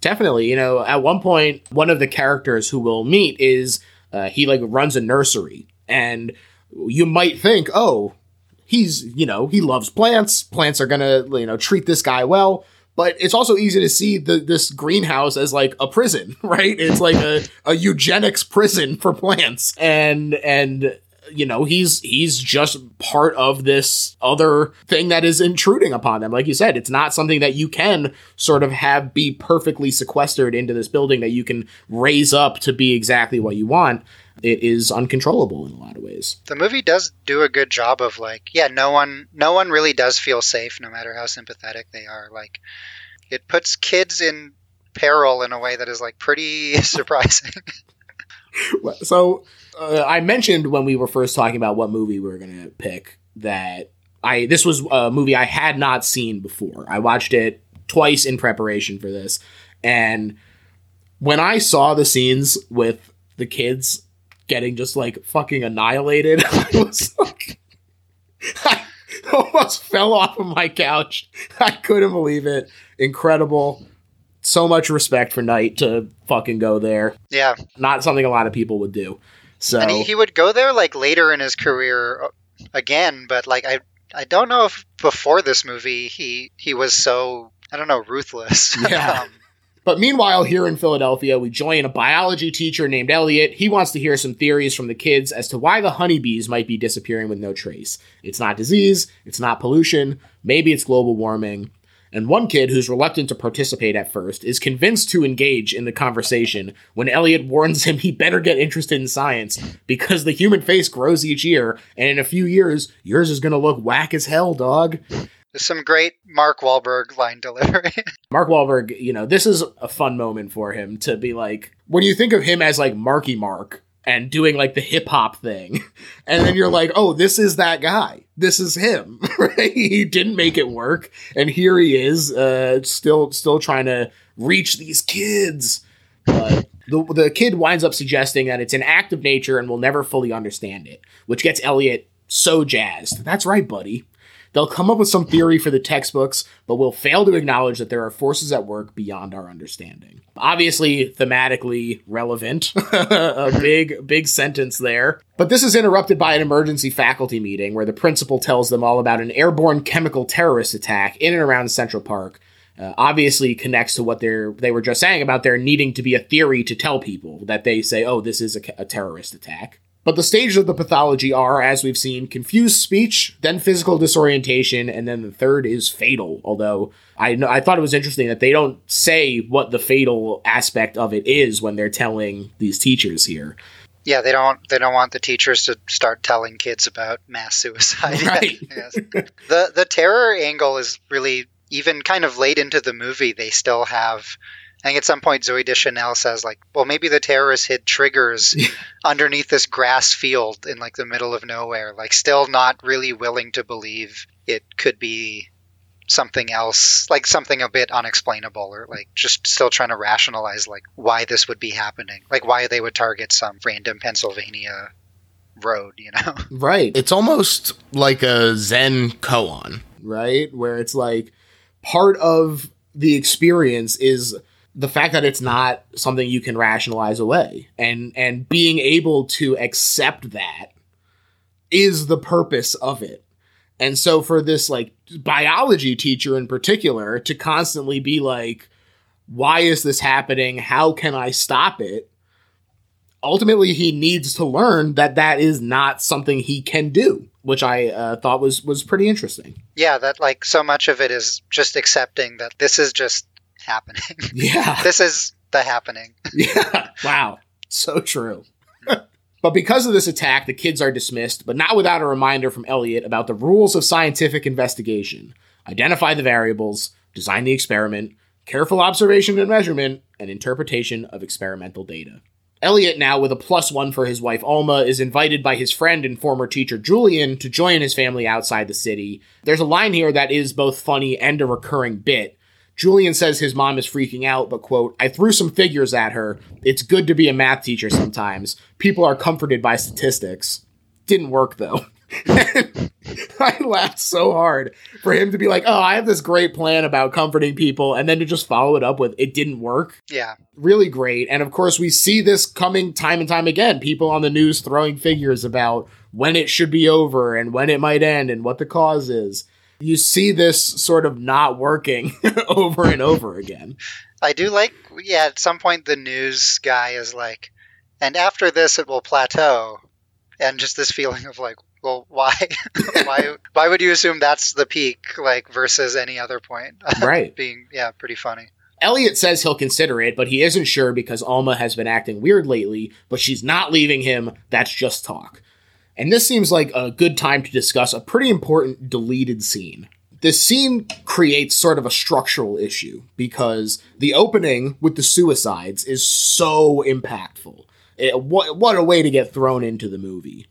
Definitely. You know, at one point, one of the characters who we'll meet is uh, he like runs a nursery, and you might think, oh, he's you know he loves plants. Plants are gonna you know treat this guy well. But it's also easy to see the, this greenhouse as like a prison, (laughs) right? It's like a, a eugenics prison for plants, and and you know he's he's just part of this other thing that is intruding upon them. Like you said it's not something that you can sort of have be perfectly sequestered into this building that you can raise up to be exactly what you want. It is uncontrollable in a lot of ways. The movie does do a good job of like yeah no one no one really does feel safe no matter how sympathetic they are. Like it puts kids in peril in a way that is like pretty (laughs) surprising. So uh, I mentioned when we were first talking about what movie we were going to pick that I this was a movie I had not seen before. I watched it twice in preparation for this, and when I saw the scenes with the kids getting just like fucking annihilated, (laughs) I was like, I almost fell off of my couch. I couldn't believe it. Incredible. So much respect for Night to fucking go there. yeah Not something a lot of people would do. So and he, he would go there like later in his career uh, again but like i i don't know if before this movie he he was so i don't know ruthless (laughs) Yeah. um, But meanwhile, here in Philadelphia, we join a biology teacher named Elliot. He wants to hear some theories from the kids as to why the honeybees might be disappearing with no trace. It's not disease, it's not pollution, maybe it's global warming. And one kid who's reluctant to participate at first is convinced to engage in the conversation. When Elliot warns him he better get interested in science because the human face grows each year, and in a few years, yours is gonna look whack as hell, dog. there's some great mark Wahlberg line delivery. (laughs) Mark Wahlberg, you know, this is a fun moment for him to be like, when you think of him as like Marky Mark and doing like the hip hop thing, (laughs) and then you're like, oh, this is that guy. This is him. (laughs) He didn't make it work, and here he is, uh, still still trying to reach these kids. But the the kid winds up suggesting that it's an act of nature and we'll never fully understand it, which gets Elliot so jazzed. That's right, buddy. They'll come up with some theory for the textbooks, but will fail to acknowledge that there are forces at work beyond our understanding. Obviously, thematically relevant. (laughs) a big, big sentence there. But this is interrupted by an emergency faculty meeting where the principal tells them all about an airborne chemical terrorist attack in and around Central Park. Uh, obviously connects to what they're they were just saying about there needing to be a theory to tell people that they say, oh, this is a, a terrorist attack. But the stages of the pathology are, as we've seen, confused speech, then physical disorientation, and then the third is fatal. Although I know, I thought it was interesting that they don't say what the fatal aspect of it is when they're telling these teachers here. Yeah, they don't they don't want the teachers to start telling kids about mass suicide. Right. (laughs) Yes. The the terror angle is really even kind of late into the movie. They still have. I think at some point Zooey Deschanel says like, "Well, maybe the terrorists hid triggers (laughs) underneath this grass field in like the middle of nowhere." Like, still not really willing to believe it could be something else, like something a bit unexplainable, or like just still trying to rationalize like why this would be happening, like why they would target some random Pennsylvania road, you know? (laughs) Right. It's almost like a Zen koan, right? Where it's like part of the experience is the fact that it's not something you can rationalize away. And and being able to accept that is the purpose of it. And so for this like biology teacher in particular to constantly be like why is this happening? How can I stop it? ultimately he needs to learn that that is not something he can do which i uh, thought was was pretty interesting Yeah, that like so much of it is just accepting that this is just happening. yeah (laughs) this is the happening. (laughs) yeah wow so true (laughs) but because of this attack the kids are dismissed but not without a reminder from elliot about the rules of scientific investigation identify the variables design the experiment careful observation and measurement and interpretation of experimental data Elliot, now with a plus one for his wife Alma, is invited by his friend and former teacher Julian to join his family outside the city. There's a line here that is both funny and a recurring bit. Julian says his mom is freaking out, but quote, I threw some figures at her. It's good to be a math teacher sometimes. People are comforted by statistics. Didn't work though. (laughs) I laughed so hard for him to be like, oh, I have this great plan about comforting people, and then to just follow it up with, it didn't work Yeah. really great. And of course, we see this coming time and time again. People on the news throwing figures about when it should be over and when it might end and what the cause is. You see this sort of not working (laughs) over and over again. I do like yeah, at some point the news guy is like and after this it will plateau. And just this feeling of like, well, why (laughs) why (laughs) why would you assume that's the peak like versus any other point? Right. Being yeah, pretty funny. Elliot says he'll consider it, but he isn't sure because Alma has been acting weird lately, but she's not leaving him. That's just talk. And this seems like a good time to discuss a pretty important deleted scene. This scene creates sort of a structural issue because the opening with the suicides is so impactful. It- what, what a way to get thrown into the movie.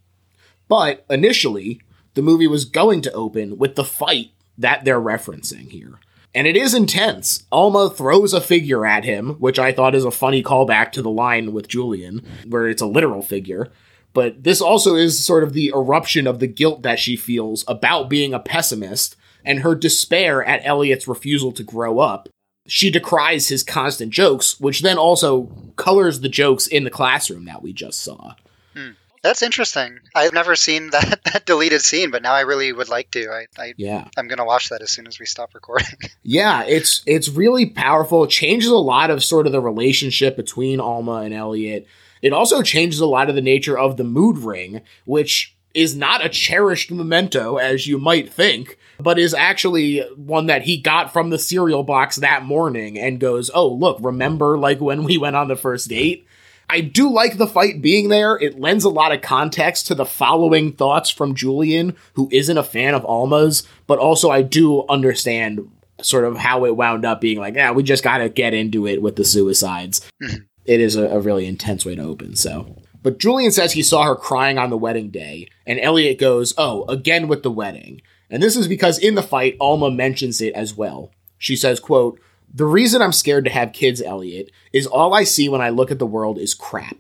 But initially, the movie was going to open with the fight that they're referencing here. And it is intense. Alma throws a figure at him, which I thought is a funny callback to the line with Julian, where it's a literal figure. But this also is sort of the eruption of the guilt that she feels about being a pessimist and her despair at Elliot's refusal to grow up. She decries his constant jokes, which then also colors the jokes in the classroom that we just saw. Hmm. That's interesting. I've never seen (laughs) that, that deleted scene, but now I really would like to. I, I Yeah. I'm gonna watch that as soon as we stop recording. (laughs) Yeah, it's it's really powerful. It changes a lot of sort of the relationship between Alma and Elliot. It also changes a lot of the nature of the mood ring, which is not a cherished memento as you might think, but is actually one that he got from the cereal box that morning and goes, "Oh, look, remember like when we went on the first date?" I do like the fight being there. It lends a lot of context to the following thoughts from Julian, who isn't a fan of Alma's, but also I do understand sort of how it wound up being like, yeah, we just got to get into it with the suicides. Mm-hmm. It is a, a really intense way to open, so. But Julian says he saw her crying on the wedding day, and Elliot goes, oh, again with the wedding. And this is because in the fight, Alma mentions it as well. She says, quote, the reason I'm scared to have kids, Elliot, is all I see when I look at the world is crap.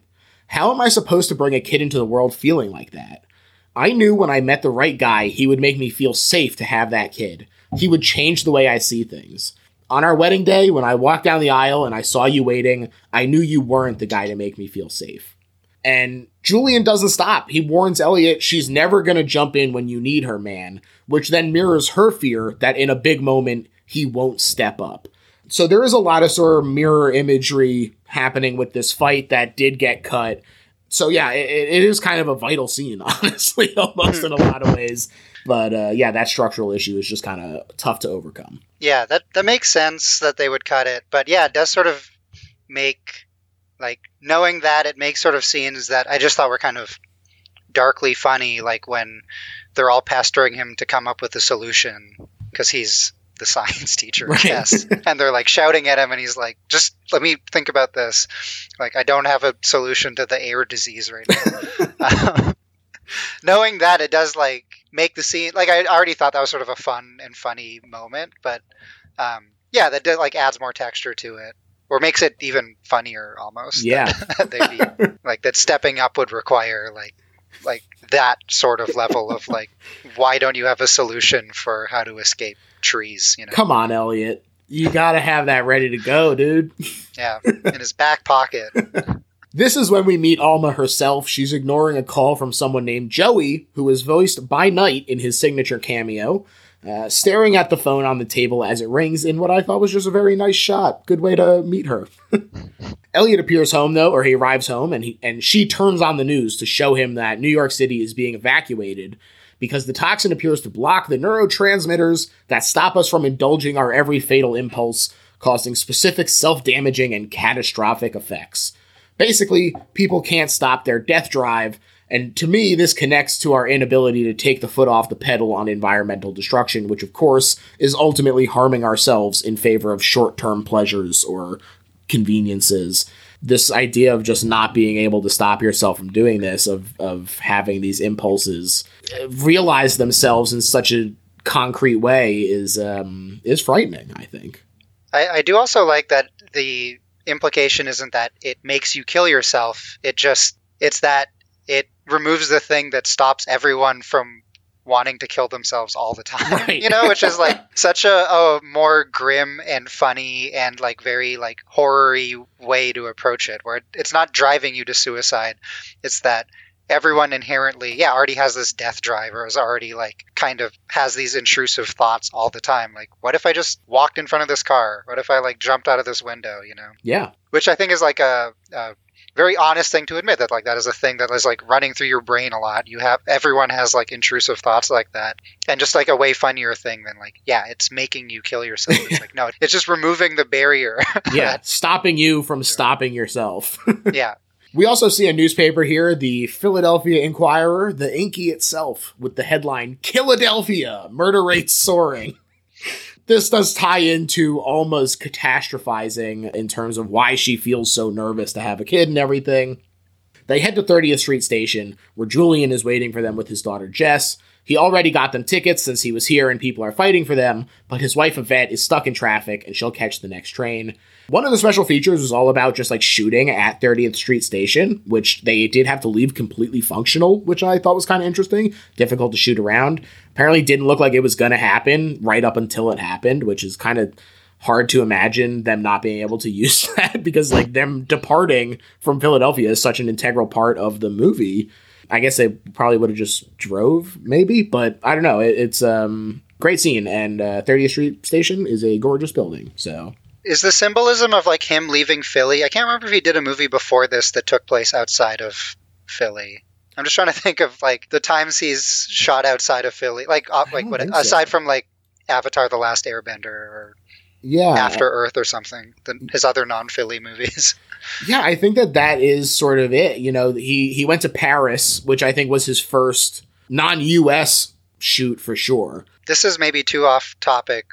How am I supposed to bring a kid into the world feeling like that? I knew when I met the right guy, he would make me feel safe to have that kid. He would change the way I see things. On our wedding day, when I walked down the aisle and I saw you waiting, I knew you weren't the guy to make me feel safe. And Julian doesn't stop. He warns Elliot she's never going to jump in when you need her, man, which then mirrors her fear that in a big moment, he won't step up. So there is a lot of sort of mirror imagery happening with this fight that did get cut. So yeah, it, it is kind of a vital scene, (laughs) honestly, almost in a lot of ways. But uh, yeah, that structural issue is just kind of tough to overcome. yeah, that that makes sense that they would cut it, but yeah, it does sort of make like knowing that it makes sort of scenes that I just thought were kind of darkly funny, like when they're all pestering him to come up with a solution because he's the (laughs) science teacher, Right. guess. (laughs) and they're like shouting at him, and he's like, "Just let me think about this. Like, I don't have a solution to the air disease right now." Um, (laughs) knowing that, it does like make the scene like I already thought that was sort of a fun and funny moment, but um, yeah, that did, like adds more texture to it. Or makes it even funnier almost. Yeah. (laughs) that be like that stepping up would require like like that sort of level of like why don't you have a solution for how to escape trees you know Come on, Elliot. You gotta have that ready to go, dude. yeah in his back pocket (laughs) This is when we meet Alma herself. She's ignoring a call from someone named Joey, who is voiced by Night in his signature cameo, uh, staring at the phone on the table as it rings in what I thought was just a very nice shot. Good way to meet her. (laughs) Elliot appears home though, or he arrives home, and he and she turns on the news to show him that New York City is being evacuated because the toxin appears to block the neurotransmitters that stop us from indulging our every fatal impulse, causing specific self-damaging and catastrophic effects. Basically, people can't stop their death drive, and to me, this connects to our inability to take the foot off the pedal on environmental destruction, which of course is ultimately harming ourselves in favor of short term pleasures or conveniences. This idea of just not being able to stop yourself from doing this, of, of having these impulses uh, realize themselves in such a concrete way, is um, is frightening. I think. I, I do also like that the implication isn't that it makes you kill yourself it just it's that it removes the thing that stops everyone from wanting to kill themselves all the time (laughs) Right. you know which is like such a, a more grim and funny and like very like horror-y way to approach it where it's not driving you to suicide it's that everyone inherently yeah already has this death drive or is already like kind of has these intrusive thoughts all the time like what if i just walked in front of this car what if i like jumped out of this window you know Yeah. which i think is like a, a very honest thing to admit that like that is a thing that is like running through your brain a lot you have everyone has like intrusive thoughts like that and just like a way funnier thing than like yeah it's making you kill yourself it's like (laughs) no it's just removing the barrier Yeah. (laughs) stopping you from stopping yourself. (laughs) yeah We also see a newspaper here, the Philadelphia Inquirer, the Inky itself, with the headline Philadelphia, murder rates soaring. This does tie into Alma's catastrophizing in terms of why she feels so nervous to have a kid and everything. They head to 30th Street Station, where Julian is waiting for them with his daughter Jess. He already got them tickets since he was here and people are fighting for them, but his wife Yvette is stuck in traffic and she'll catch the next train. One of the special features was all about just like shooting at 30th Street Station, which they did have to leave completely functional, which I thought was kind of interesting. Difficult to shoot around. Apparently didn't look like it was going to happen right up until it happened, which is kind of hard to imagine them not being able to (laughs) use that because like them departing from Philadelphia is such an integral part of the movie. I guess they probably would have just drove maybe, but I don't know. It, it's um great scene and uh, 30th Street Station is a gorgeous building. So is the symbolism of like him leaving Philly? I can't remember if he did a movie before this that took place outside of Philly. I'm just trying to think of like the times he's shot outside of Philly, like uh, like what think so. aside from like Avatar: The Last Airbender or yeah, After Earth or something, his other non-Philly movies. (laughs) Yeah, I think that that is sort of it. You know, he he went to Paris, which I think was his first non-US shoot for sure. this is maybe too off topic,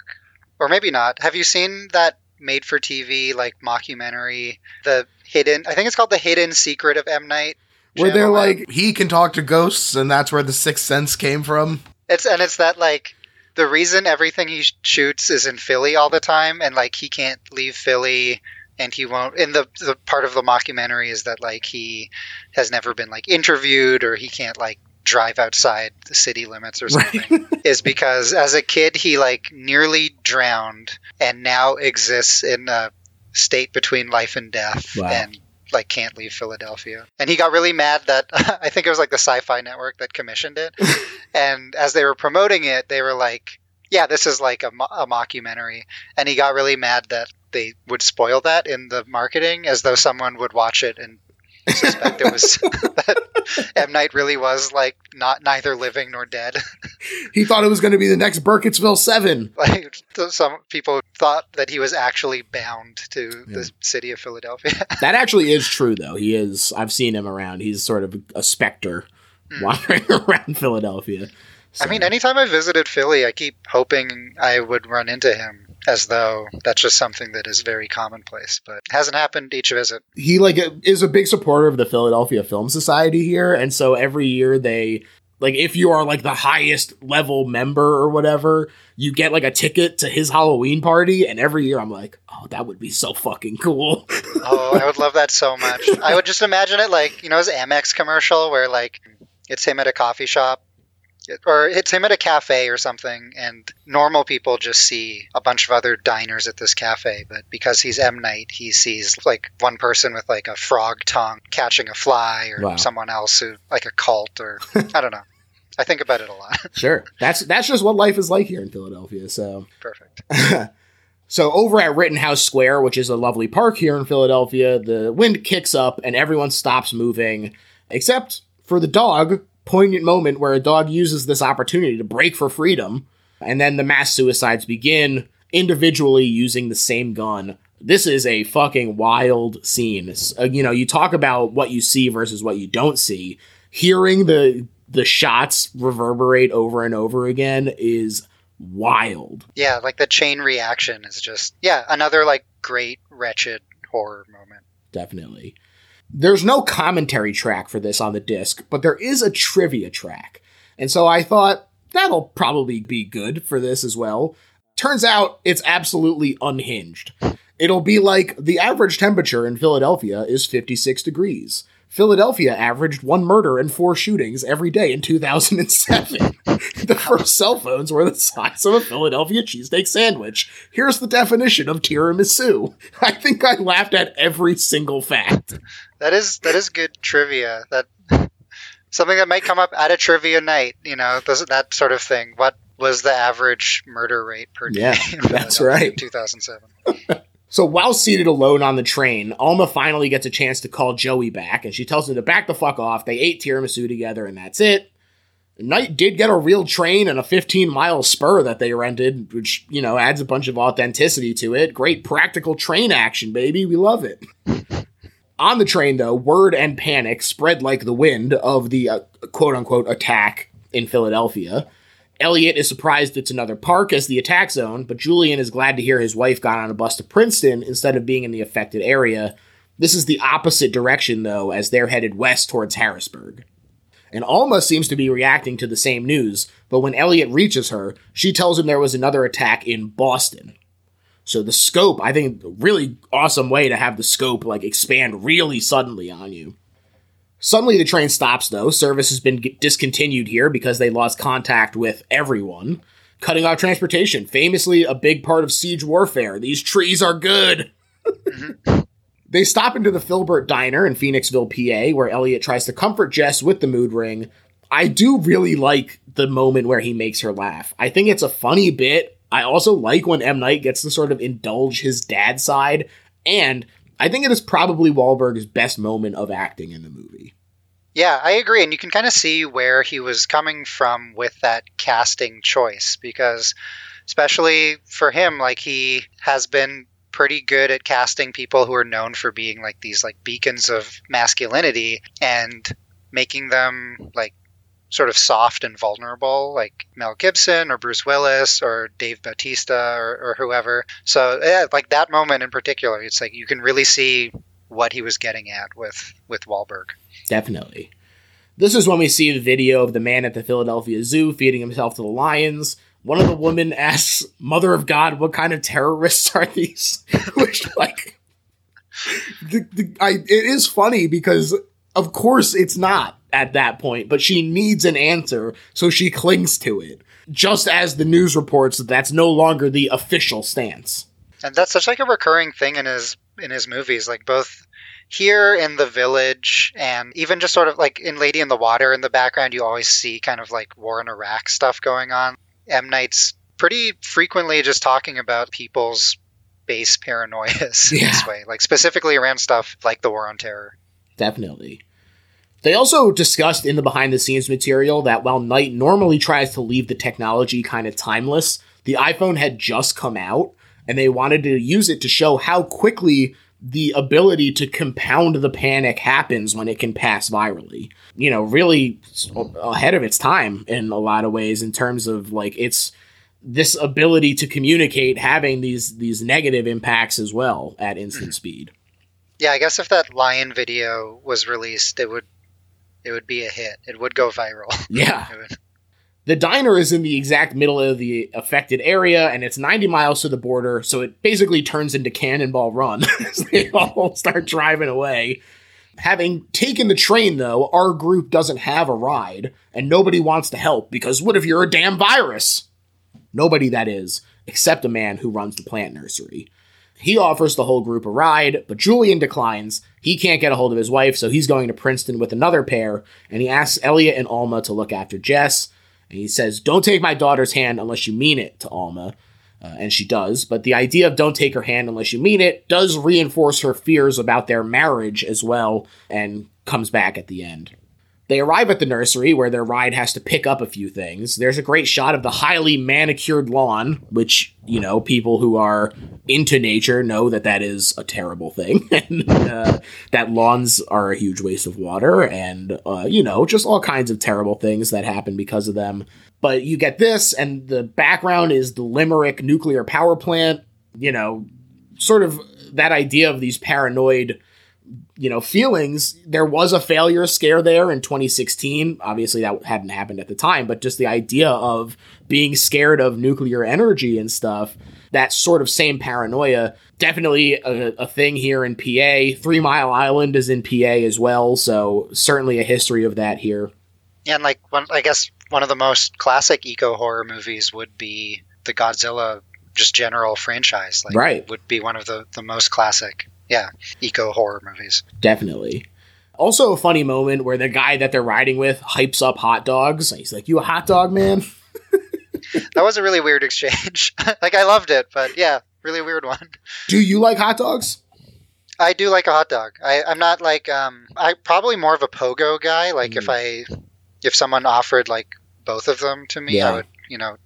or maybe not. Have you seen that made-for-TV like mockumentary, the hidden? I think it's called the Hidden Secret of M Night. Where they're like, He can talk to ghosts, and that's where the sixth sense came from. It's and it's that like the reason everything he shoots is in Philly all the time, and like he can't leave Philly, and he won't. And the the part of the mockumentary is that like he has never been like interviewed, or he can't like drive outside the city limits or something. (laughs) is because as a kid he like nearly drowned, and now exists in a state between life and death, Wow. and like can't leave Philadelphia. And he got really mad that (laughs) I think it was like the Sci-Fi Network that commissioned it. (laughs) and as they were promoting it, they were like, "Yeah, this is like a, mo- a mockumentary." And he got really mad that they would spoil that in the marketing, as though someone would watch it and (laughs) suspect it was (laughs) that M Night really was like not neither living nor dead. (laughs) He thought it was going to be the next Burkittsville 7. like some people thought that he was actually bound to the city of Philadelphia. That actually is true, though. He is, I've seen him around. He's sort of a specter hmm. wandering around Philadelphia. I mean, anytime I visited Philly, I keep hoping I would run into him as though that's just something that is very commonplace, but hasn't happened each visit. he like is a big supporter of the Philadelphia Film Society here, and so every year they like if you are like the highest level member or whatever, you get like a ticket to his Halloween party, and every year I'm like, oh, that would be so fucking cool. (laughs) Oh, I would love that so much. I would just imagine it like, you know, his Amex commercial where like it's him at a coffee shop or it's him at a cafe or something and normal people just see a bunch of other diners at this cafe but because he's m night he sees like one person with like a frog tongue catching a fly or Wow. someone else who like a cult or i don't know i think about it a lot (laughs) sure, that's that's just what life is like here in Philadelphia. So perfect (laughs) So over at Rittenhouse Square, which is a lovely park here in Philadelphia, the wind kicks up and everyone stops moving, except for the dog. Poignant moment where a dog uses this opportunity to break for freedom, and then the mass suicides begin individually using the same gun. This is a fucking wild scene. Uh, you know, you talk about what you see versus what you don't see. Hearing the the shots reverberate over and over again is wild. yeah like the chain reaction is just yeah another like great wretched horror moment definitely. There's no commentary track for this on the disc, but there is a trivia track. And so I thought that'll probably be good for this as well. Turns out it's absolutely unhinged. It'll be like the average temperature in Philadelphia is 56 degrees. Philadelphia averaged one murder and four shootings every day in 2007. (laughs) the first cell phones were the size of a Philadelphia cheesesteak sandwich. Here's the definition of tiramisu. (laughs) I think I laughed at every single fact. That is that is good trivia. That (laughs) something that might come up at a trivia night. You know, those, that sort of thing. What was the average murder rate per day? (laughs) Yeah, that's right. 2007. So while seated alone on the train, Alma finally gets a chance to call Joey back, and she tells him to back the fuck off. They ate tiramisu together, and that's it. Night did get a real train and a 15 mile spur that they rented, which, you know, adds a bunch of authenticity to it. Great practical train action, baby. We love it. (laughs) On the train, though, word and panic spread like the wind of the uh, quote unquote attack in Philadelphia. Elliot is surprised it's another park as the attack zone, but Julian is glad to hear his wife got on a bus to Princeton instead of being in the affected area. This is the opposite direction, though, as they're headed west towards Harrisburg. And Alma seems to be reacting to the same news, but when Elliot reaches her, she tells him there was another attack in Boston. So the scope, I think, really awesome way to have the scope like expand really suddenly on you. Suddenly, the train stops, though. Service has been discontinued here because they lost contact with everyone. Cutting off transportation, famously a big part of siege warfare. These trees are good. Mm-hmm. they stop into the Filbert Diner in Phoenixville, PA, where Elliot tries to comfort Jess with the mood ring. I do really like the moment where he makes her laugh. I think it's a funny bit. I also like when M. Night gets to sort of indulge his dad side, and I think it is probably Wahlberg's best moment of acting in the movie. Yeah, I agree, and you can kind of see where he was coming from with that casting choice because, especially for him, like he has been pretty good at casting people who are known for being like these like beacons of masculinity and making them like sort of soft and vulnerable, like Mel Gibson or Bruce Willis or Dave Bautista or, or whoever. So yeah, like that moment in particular, it's like you can really see what he was getting at with with Wahlberg. Definitely. This is when we see the video of the man at the Philadelphia Zoo feeding himself to the lions. One of the women asks, Mother of God, what kind of terrorists are these? (laughs) Which, like, the, the, I, it is funny because, of course, it's not at that point, but she needs an answer, so she clings to it. Just as the news reports that that's no longer the official stance. and that's such like a recurring thing in his in his movies like both here in the village and even just sort of like in lady in the water in the background you always see kind of like war in iraq stuff going on m night's pretty frequently just talking about people's base paranoias (laughs) in this way like specifically around stuff like the war on terror definitely. They also discussed in the behind the scenes material that while Night normally tries to leave the technology kind of timeless, the iPhone had just come out and they wanted to use it to show how quickly the ability to compound the panic happens when it can pass virally. You know, really ahead of its time in a lot of ways in terms of like its this ability to communicate having these these negative impacts as well at instant hmm. speed. Yeah, I guess if that lion video was released, it would it would be a hit. It would go viral. (laughs) Yeah. Would- The diner is in the exact middle of the affected area, and it's 90 miles to the border, so it basically turns into Cannonball Run (laughs) as they all start driving away. Having taken the train, though, our group doesn't have a ride, and nobody wants to help because what if you're a damn virus? Nobody, that is, except a man who runs the plant nursery. He offers the whole group a ride, but Julian declines. He can't get a hold of his wife, so he's going to Princeton with another pair, and he asks Elliot and Alma to look after Jess. And he says, Don't take my daughter's hand unless you mean it to Alma. Uh, and she does. But the idea of don't take her hand unless you mean it does reinforce her fears about their marriage as well, and comes back at the end. They arrive at the nursery where their ride has to pick up a few things. There's a great shot of the highly manicured lawn, which, you know, people who are into nature know that that is a terrible thing. (laughs) and uh, that lawns are a huge waste of water and, uh, you know, just all kinds of terrible things that happen because of them. But you get this, and the background is the Limerick nuclear power plant, you know, sort of that idea of these paranoid you know feelings there was a failure scare there in 2016 obviously that hadn't happened at the time but just the idea of being scared of nuclear energy and stuff that sort of same paranoia definitely a, a thing here in pa three mile island is in pa as well so certainly a history of that here Yeah, and like one, I guess one of the most classic eco horror movies would be the Godzilla, just general franchise. Like, Right. would be one of the the most classic, yeah, eco horror movies. definitely also a funny moment where the guy that they're riding with hypes up hot dogs he's like you a hot dog man (laughs) That was a really weird exchange. (laughs) like, I loved it, but yeah, really weird one. do you like hot dogs I do like a hot dog. I, I'm not like um, I probably more of a pogo guy. Like if I if someone offered like both of them to me, Yeah. I would you know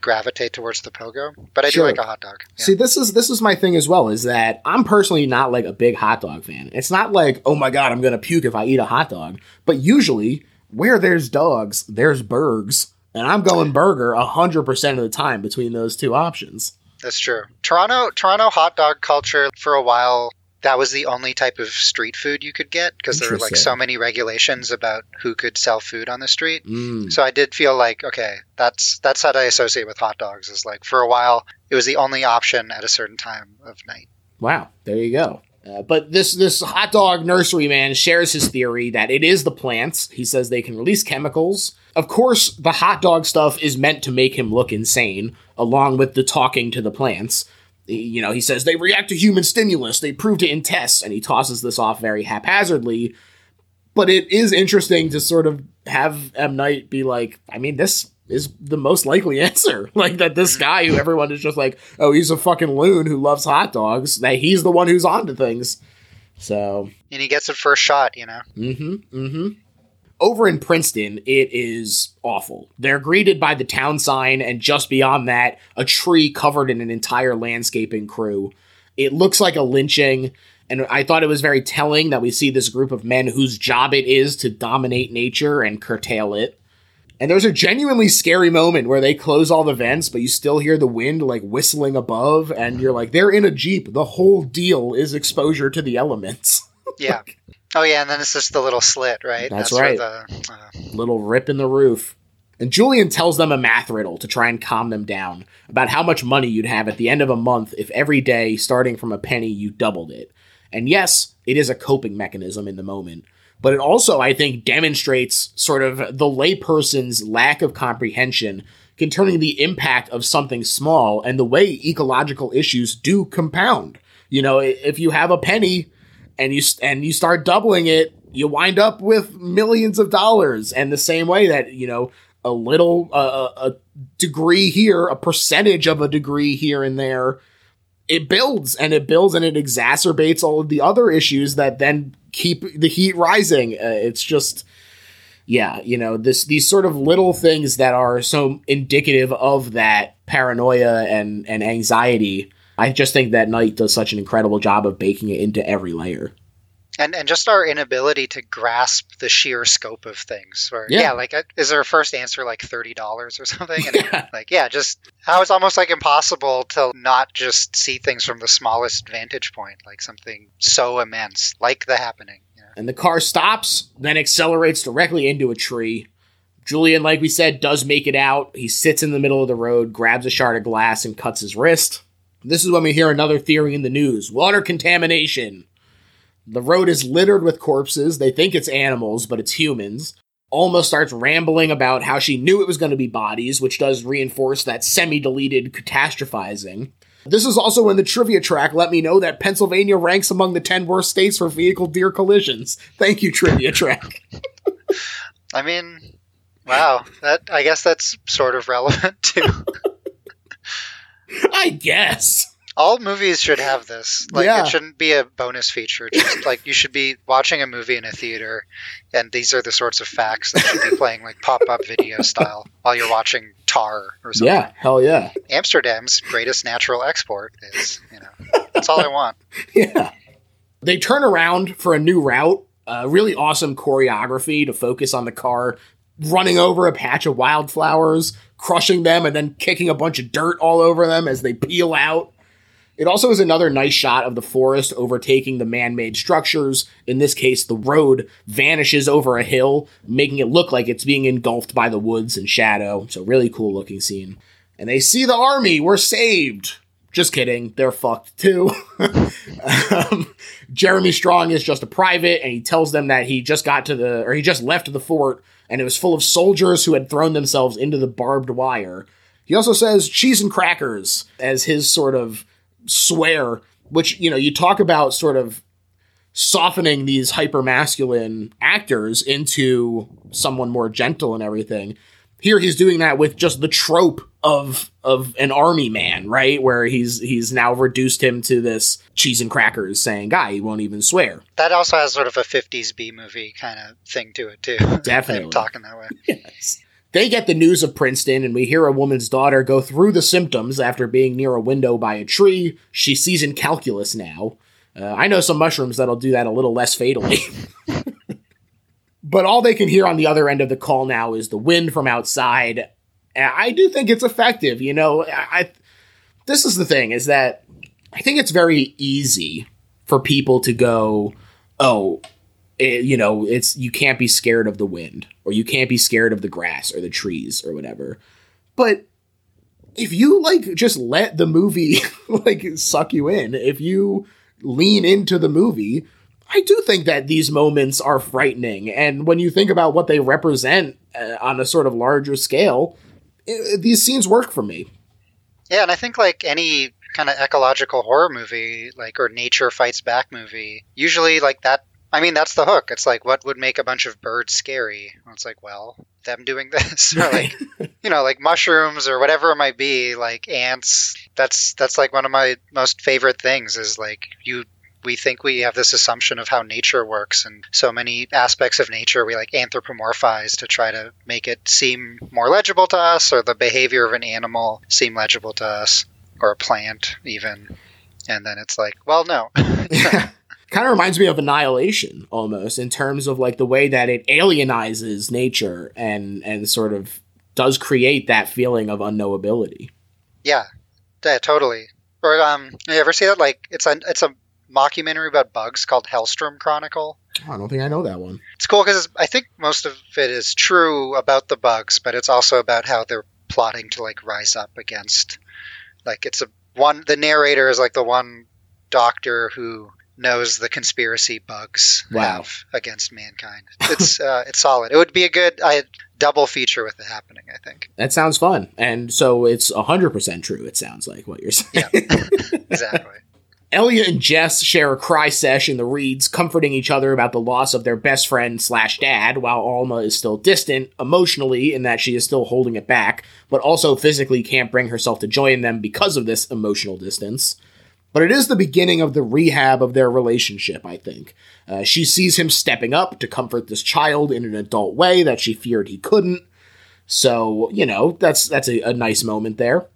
gravitate towards the pogo. But I Sure. do like a hot dog. Yeah. See, this is this is my thing as well. Is that I'm personally not like a big hot dog fan. It's not like, oh my god, I'm gonna puke if I eat a hot dog. But usually, where there's dogs, there's burgers, and I'm going burger hundred percent of the time between those two options. That's true. Toronto Toronto hot dog culture for a while that was the only type of street food you could get because there were like so many regulations about who could sell food on the street. Mm, So I did feel like okay, that's that's what I associate with hot dogs is like for a while it was the only option at a certain time of night. wow, there you go. Uh, but this this hot dog nursery man shares his theory that it is the plants. He says they can release chemicals. Of course, the hot dog stuff is meant to make him look insane, along with the talking to the plants. You know, he says they react to human stimulus. They proved it in tests, and he tosses this off very haphazardly. But it is interesting to sort of have M Night be like, I mean, this is the most likely (laughs) answer. Like that this guy who everyone is just like, oh, he's a fucking loon who loves hot dogs. That he's the one who's onto things. So And he gets it first shot, you know. Mm-hmm. Mm-hmm. Over in Princeton, it is awful. They're greeted by the town sign, and just beyond that, a tree covered in an entire landscaping crew. It looks like a lynching, and I thought it was very telling that we see this group of men whose job it is to dominate nature and curtail it. And there's a genuinely scary moment where they close all the vents, but you still hear the wind like whistling above, and you're like, they're in a Jeep. The whole deal is exposure to the elements. (laughs) Yeah. Oh yeah, and then it's just the little slit, right? That's where right. the, uh, little rip in the roof. And Julian tells them a math riddle to try and calm them down about how much money you'd have at the end of a month if every day, starting from a penny, you doubled it. And yes, it is a coping mechanism in the moment, but it also, I think, demonstrates sort of the layperson's lack of comprehension concerning the impact of something small and the way ecological issues do compound. You know, if you have a penny and you and you start doubling it, you wind up with millions of dollars. And the same way that you know a little uh, a degree here, a percentage of a degree here and there, it builds and it builds and it exacerbates all of the other issues that then keep the heat rising. Uh, it's just yeah, you know, this these sort of little things that are so indicative of that paranoia and and anxiety. I just think that Night does such an incredible job of baking it into every layer. and and just our inability to grasp the sheer scope of things. Where Yeah. yeah, like uh, is our first answer like thirty dollars or something? And (laughs) Yeah. like yeah, just how it's almost like impossible to not just see things from the smallest vantage point, like something so immense, like the happening. You know? And the car stops, then accelerates directly into a tree. Julian, like we said, does make it out. He sits in the middle of the road, grabs a shard of glass, and cuts his wrist. This is when we hear another theory in the news water contamination. The road is littered with corpses. They think it's animals, but it's humans. Alma starts rambling about how she knew it was going to be bodies, which does reinforce that semi deleted catastrophizing. This is also when the trivia track let me know that Pennsylvania ranks among the 10 worst states for vehicle deer collisions. Thank you, trivia track. (laughs) I mean, wow, that I guess that's sort of relevant too. (laughs) (laughs) I guess. All movies should have this. Like Yeah. it shouldn't be a bonus feature. Just like you should be watching a movie in a theater, and these are the sorts of facts that should be playing like pop-up video (laughs) style while you're watching Tar or something. Yeah, hell yeah. Amsterdam's greatest natural export is, you know, that's all I (laughs) want. Yeah. They turn around for a new route. Uh, really awesome choreography to focus on the car running over a patch of wildflowers, crushing them, and then kicking a bunch of dirt all over them as they peel out. It also is another nice shot of the forest overtaking the man made structures. In this case, the road vanishes over a hill, making it look like it's being engulfed by the woods and shadow. So, really cool looking scene. And they see the army. We're saved. Just kidding. They're fucked too. (laughs) um, Jeremy Strong is just a private, and he tells them that he just got to the, or he just left the fort, and it was full of soldiers who had thrown themselves into the barbed wire. He also says cheese and crackers as his sort of swear, which, you know, you talk about sort of softening these hyper masculine actors into someone more gentle and everything. Here he's doing that with just the trope of of an army man, right? Where he's he's now reduced him to this cheese and crackers saying guy, he won't even swear. That also has sort of a 50s B movie kind of thing to it, too. (laughs) Definitely. Talking that way. Yes. They get the news of Princeton, and we hear a woman's daughter go through the symptoms after being near a window by a tree. She sees in calculus now. Uh, I know some mushrooms that'll do that a little less fatally. (laughs) but all they can hear on the other end of the call now is the wind from outside. And I do think it's effective. You know, I, this is the thing is that I think it's very easy for people to go, oh, it- you know, it's you can't be scared of the wind or you can't be scared of the grass or the trees or whatever. But if you like just let the movie (laughs) like suck you in, if you lean into the movie, I do think that these moments are frightening. And when you think about what they represent uh, on a sort of larger scale, i these scenes work for me. Yeah, and I think like any kind of ecological horror movie, like or nature fights back movie, usually like that. I mean, that's the hook. It's like what would make a bunch of birds scary? Well, it's like, well, them doing (laughs) this, or like (laughs) you know, like mushrooms or whatever it might be, like ants. That's that's like one of my most favorite things. Is like you. We think we have this assumption of how nature works, and so many aspects of nature we like anthropomorphize to try to make it seem more legible to us, or the behavior of an animal seem legible to us, or a plant even. And then it's like, well, no. (laughs) (laughs) kind of reminds me of annihilation almost in terms of like the way that it alienizes nature and and sort of does create that feeling of unknowability Yeah, yeah, totally. Or um, you ever see that? Like, it's a it's a mockumentary about bugs called Hellstrom Chronicle. i don't think i know that one It's cool because I think most of it is true about the bugs, but it's also about how they're plotting to like rise up against. Like, it's a one. The narrator is like the one doctor who knows the conspiracy bugs Wow. have against mankind. It's (laughs) uh, it's solid. It would be a good I double feature with the happening. I think that sounds fun and so it's 100% true it sounds like what you're saying Yeah. (laughs) exactly. Elliot and Jess share a cry sesh in the reeds, comforting each other about the loss of their best friend slash dad, while Alma is still distant emotionally in that she is still holding it back, but also physically can't bring herself to join them because of this emotional distance. But it is the beginning of the rehab of their relationship, I think. Uh, she sees him stepping up to comfort this child in an adult way that she feared he couldn't. So, you know, that's that's a, a nice moment there.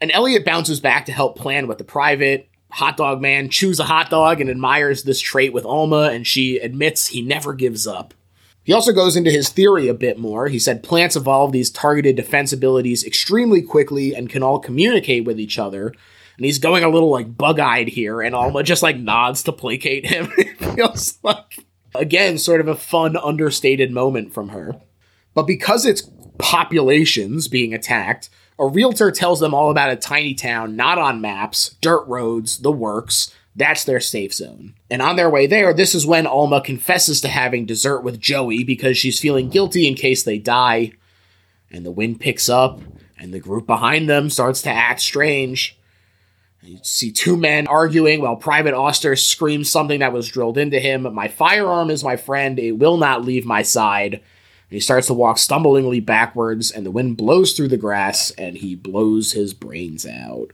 And Elliot bounces back to help plan with the private. Hot dog man chews a hot dog and admires this trait with Alma, and she admits he never gives up. He also goes into his theory a bit more. He said plants evolve these targeted defense abilities extremely quickly and can all communicate with each other. And he's going a little like bug eyed here, and Alma just like nods to placate him. (laughs) it feels like, again, sort of a fun, understated moment from her. But because it's populations being attacked, a realtor tells them all about a tiny town not on maps, dirt roads, the works. That's their safe zone. And on their way there, this is when Alma confesses to having dessert with Joey because she's feeling guilty in case they die. And the wind picks up, and the group behind them starts to act strange. You see two men arguing while Private Auster screams something that was drilled into him My firearm is my friend, it will not leave my side. And he starts to walk stumblingly backwards, and the wind blows through the grass, and he blows his brains out.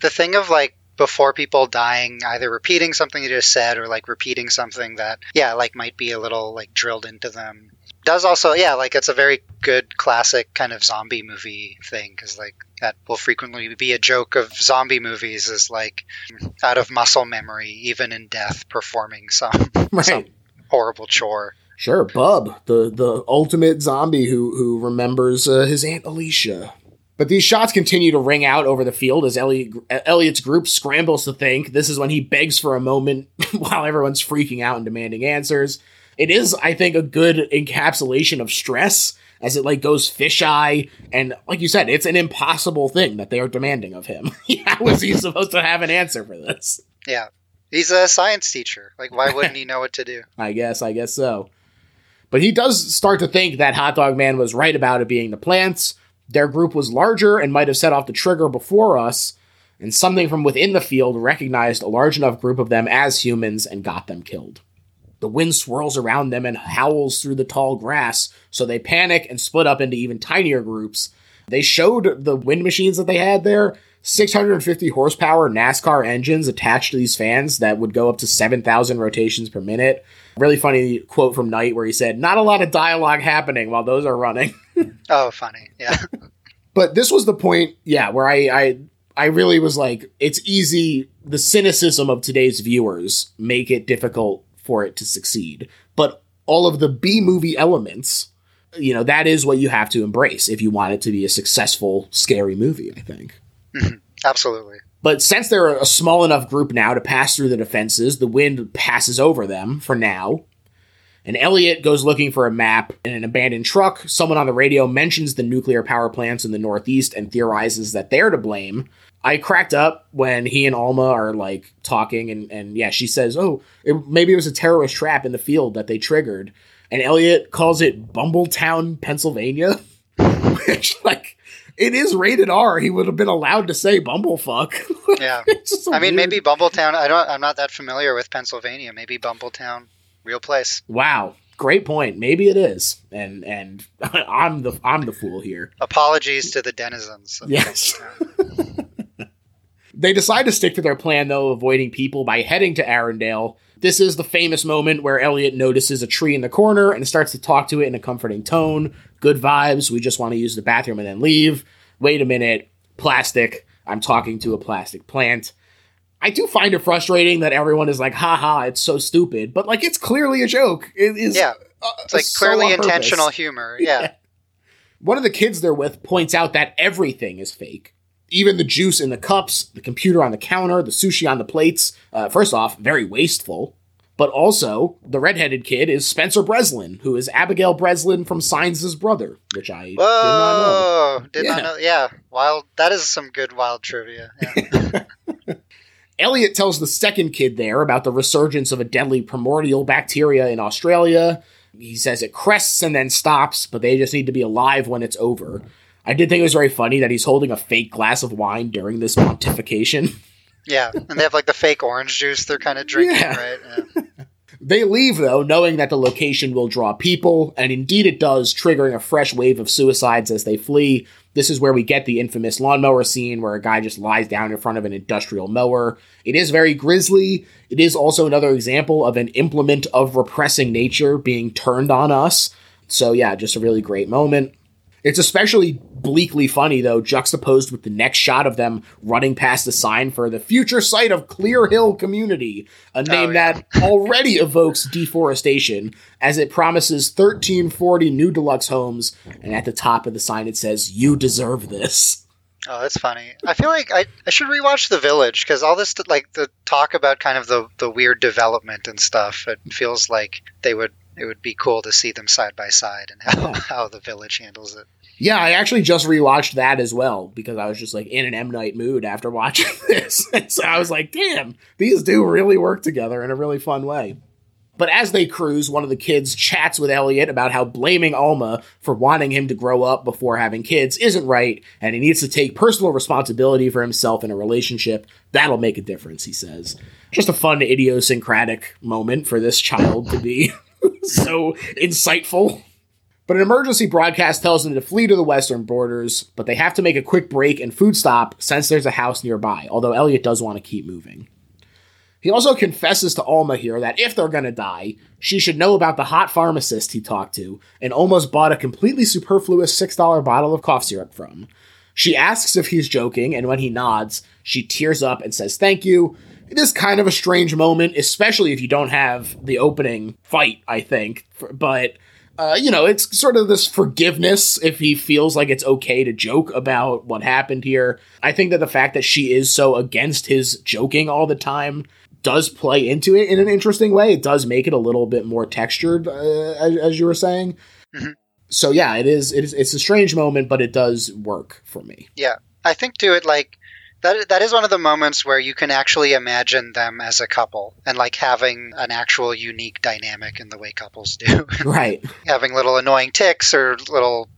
The thing of like before people dying, either repeating something you just said or like repeating something that, yeah, like might be a little like drilled into them. Does also, yeah, like it's a very good classic kind of zombie movie thing because like that will frequently be a joke of zombie movies is like out of muscle memory, even in death, performing some, (laughs) Right. some horrible chore. Sure, Bub, the the ultimate zombie who who remembers uh, his aunt Alicia. But these shots continue to ring out over the field as Elliot, Elliot's group scrambles to think. This is when he begs for a moment (laughs) while everyone's freaking out and demanding answers. It is, I think, a good encapsulation of stress as it like goes fisheye, and like you said, it's an impossible thing that they are demanding of him. (laughs) How is he (laughs) supposed to have an answer for this? Yeah. He's a science teacher. Like, why wouldn't he know what to do? I guess, I guess so. But he does start to think that Hot Dog Man was right about it being the plants. Their group was larger and might have set off the trigger before us, and something from within the field recognized a large enough group of them as humans and got them killed. The wind swirls around them and howls through the tall grass, so they panic and split up into even tinier groups. They showed the wind machines that they had there 650 horsepower NASCAR engines attached to these fans that would go up to 7,000 rotations per minute. Really funny quote from Night where he said, Not a lot of dialogue happening while those are running. (laughs) Oh, funny. Yeah. but this was the point, yeah, where I, I I really was like, it's easy. The cynicism of today's viewers make it difficult for it to succeed. But all of the B movie elements, you know, that is what you have to embrace if you want it to be a successful, scary movie, I think. Mm-hmm. Absolutely. But since they're a small enough group now to pass through the defenses, the wind passes over them for now. And Elliot goes looking for a map in an abandoned truck. Someone on the radio mentions the nuclear power plants in the Northeast and theorizes that they're to blame. I cracked up when he and Alma are like talking, and, and yeah, she says, Oh, it, maybe it was a terrorist trap in the field that they triggered. And Elliot calls it Bumbletown, Pennsylvania, (laughs) which, like, it is rated R. He would have been allowed to say Bumblefuck. (laughs) Yeah. Just mean, weird- maybe Bumbletown. I don't. I'm not that familiar with Pennsylvania. Maybe Bumbletown, real place. Wow, great point. Maybe it is, and and (laughs) I'm the I'm the fool here. Apologies to the denizens. Of Yes. (laughs) They decide to stick to their plan though, avoiding people by heading to Arendelle. This is the famous moment where Elliot notices a tree in the corner and starts to talk to it in a comforting tone. Good vibes. We just want to use the bathroom and then leave. Wait a minute. Plastic. I'm talking to a plastic plant. I do find it frustrating that everyone is like, haha, it's so stupid. But like, it's clearly a joke. It is. Yeah. uh, It's like so clearly purpose. intentional humor. (laughs) Yeah. One of the kids they're with points out that everything is fake. Even the juice in the cups, the computer on the counter, the sushi on the plates. Uh, first off, very wasteful. But also, the redheaded kid is Spencer Breslin, who is Abigail Breslin from Signs' brother, which I did not know. Did Yeah. not know. Yeah. Wild. That is some good wild trivia. Yeah. (laughs) (laughs) Elliot tells the second kid there about the resurgence of a deadly primordial bacteria in Australia. He says it crests and then stops, but they just need to be alive when it's over. I did think it was very funny that he's holding a fake glass of wine during this pontification. yeah. And they have like the fake orange juice they're kind of drinking, Yeah. right? Yeah. They leave, though, knowing that the location will draw people, and indeed it does, triggering a fresh wave of suicides as they flee. This is where we get the infamous lawnmower scene where a guy just lies down in front of an industrial mower. It is very grisly. It is also another example of an implement of repressing nature being turned on us. So, yeah, just a really great moment. It's especially bleakly funny, though, juxtaposed with the next shot of them running past the sign for the future site of Clear Hill Community, a oh, name yeah. that already evokes deforestation, as it promises 1340 new deluxe homes, and at the top of the sign it says, You deserve this. Oh, that's funny. I feel like I, I should rewatch The Village because all this like the talk about kind of the the weird development and stuff. It feels like they would it would be cool to see them side by side and how, (laughs) how the Village handles it. Yeah, I actually just rewatched that as well because I was just like in an M Night mood after (laughs) watching this. And so I was like, damn, these do really work together in a really fun way. But as they cruise, one of the kids chats with Elliot about how blaming Alma for wanting him to grow up before having kids isn't right, and he needs to take personal responsibility for himself in a relationship. That'll make a difference, he says. Just a fun, idiosyncratic moment for this child to be (laughs) (laughs) so insightful. But an emergency broadcast tells them to flee to the western borders, but they have to make a quick break and food stop since there's a house nearby, although Elliot does want to keep moving. He also confesses to Alma here that if they're gonna die, she should know about the hot pharmacist he talked to and almost bought a completely superfluous $6 bottle of cough syrup from. She asks if he's joking, and when he nods, she tears up and says thank you. It is kind of a strange moment, especially if you don't have the opening fight, I think. But, uh, you know, it's sort of this forgiveness if he feels like it's okay to joke about what happened here. I think that the fact that she is so against his joking all the time does play into it in an interesting way. It does make it a little bit more textured, uh, as, as you were saying. Mhm. So yeah, it is. It is. It's a strange moment, but it does work for me. Yeah, I think too. It like that. That is one of the moments where you can actually imagine them as a couple and like having an actual unique dynamic in the way couples do, (laughs) Right. having little annoying ticks or little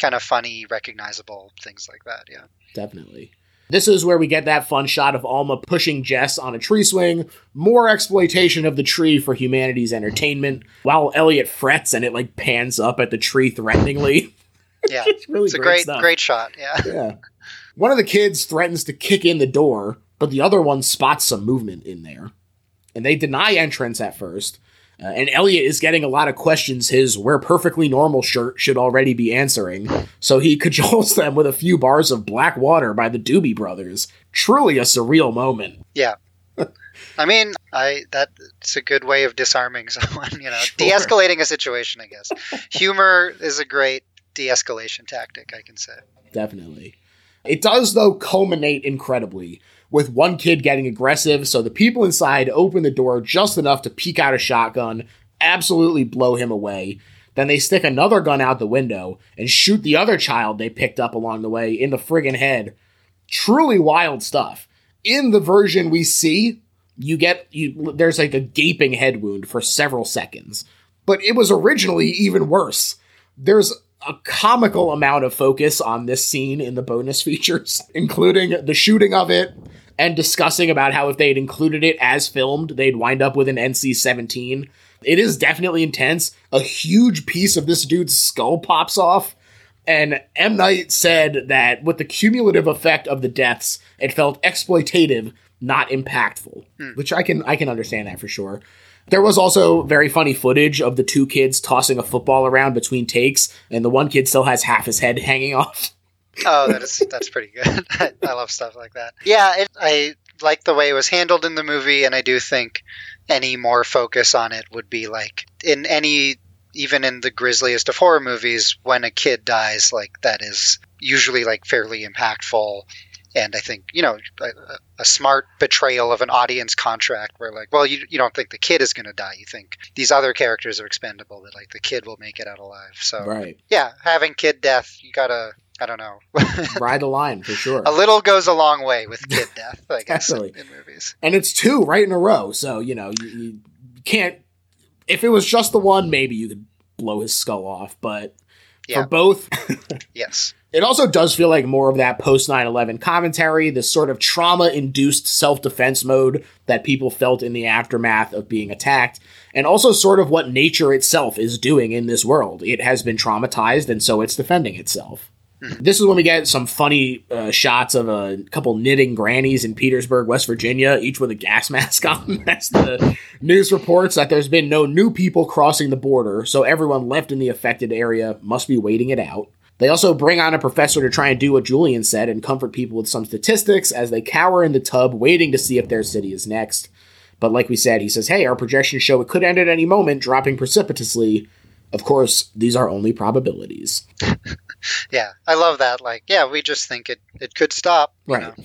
kind of funny, recognizable things like that. Yeah. Definitely. This is where we get that fun shot of Alma pushing Jess on a tree swing. More exploitation of the tree for humanity's entertainment, while Elliot frets and it like pans up at the tree threateningly. Yeah. (laughs) it's really It's a great, great, great shot. Yeah. Yeah. One of the kids threatens to kick in the door, but the other one spots some movement in there. And they deny entrance at first. Uh, and Elliot is getting a lot of questions his We're Perfectly Normal shirt should already be answering. So he (laughs) cajoles them with a few bars of Black Water by the Doobie Brothers. Truly a surreal moment. Yeah. I mean, I that's a good way of disarming (laughs) someone, you know, Sure. de-escalating a situation, I guess. Humor is a great de-escalation tactic, I can say. Definitely. It does, though, culminate incredibly, with one kid getting aggressive, so the people inside open the door just enough to peek out a shotgun, absolutely blow him away. Then they stick another gun out the window and shoot the other child they picked up along the way in the friggin' head. Truly wild stuff. In the version we see, you get you there's like a gaping head wound for several seconds. But it was originally even worse. There's a comical amount of focus on this scene in the bonus (laughs) features, including the shooting of it and discussing about how if they'd included it as filmed, they'd wind up with an NC 17. It is definitely intense. A huge piece of this dude's skull pops off. And M. Night said that with the cumulative effect of the deaths, it felt exploitative, not impactful. Hmm. Which I can I can understand that for sure. There was also very funny footage of the two kids tossing a football around between takes, and the one kid still has half his head (laughs) hanging off. Oh, that is that's pretty good. (laughs) I, love stuff like that. Yeah, it, I like the way it was handled in the movie, and I do think any more focus on it would be like in any, even in the grisliest of horror movies, when a kid dies, like that is usually like fairly impactful. And I think you know a, a smart betrayal of an audience contract, where like, well, you you don't think the kid is going to die, you think these other characters are expendable, that like the kid will make it out alive. So Right. yeah, having kid death, you gotta, I don't know. (laughs) Ride the line for sure. a little goes a long way with kid (laughs) death, I guess, in, in movies. and it's two right in a row. So you know you, you can't. If it was just the one, maybe you could blow his skull off. But Yeah. for both, (laughs) Yes. It also does feel like more of that post 9 11 commentary, this sort of trauma induced self defense mode that people felt in the aftermath of being attacked, and also sort of what nature itself is doing in this world. It has been traumatized, and so it's defending itself. This is when we get some funny uh, shots of a couple knitting grannies in Petersburg, West Virginia, each with a gas (laughs) mask on. As the news reports that there's been no new people crossing the border, so everyone left in the affected area must be waiting it out. They also bring on a professor to try and do what Julian said and comfort people with some statistics as they cower in the tub waiting to see if their city is next. But like we said, he says, hey, our projections show it could end at any moment, dropping precipitously. Of course, these are only probabilities. (laughs) Yeah, I love that. Like, yeah, we just think it it could stop. Right. know.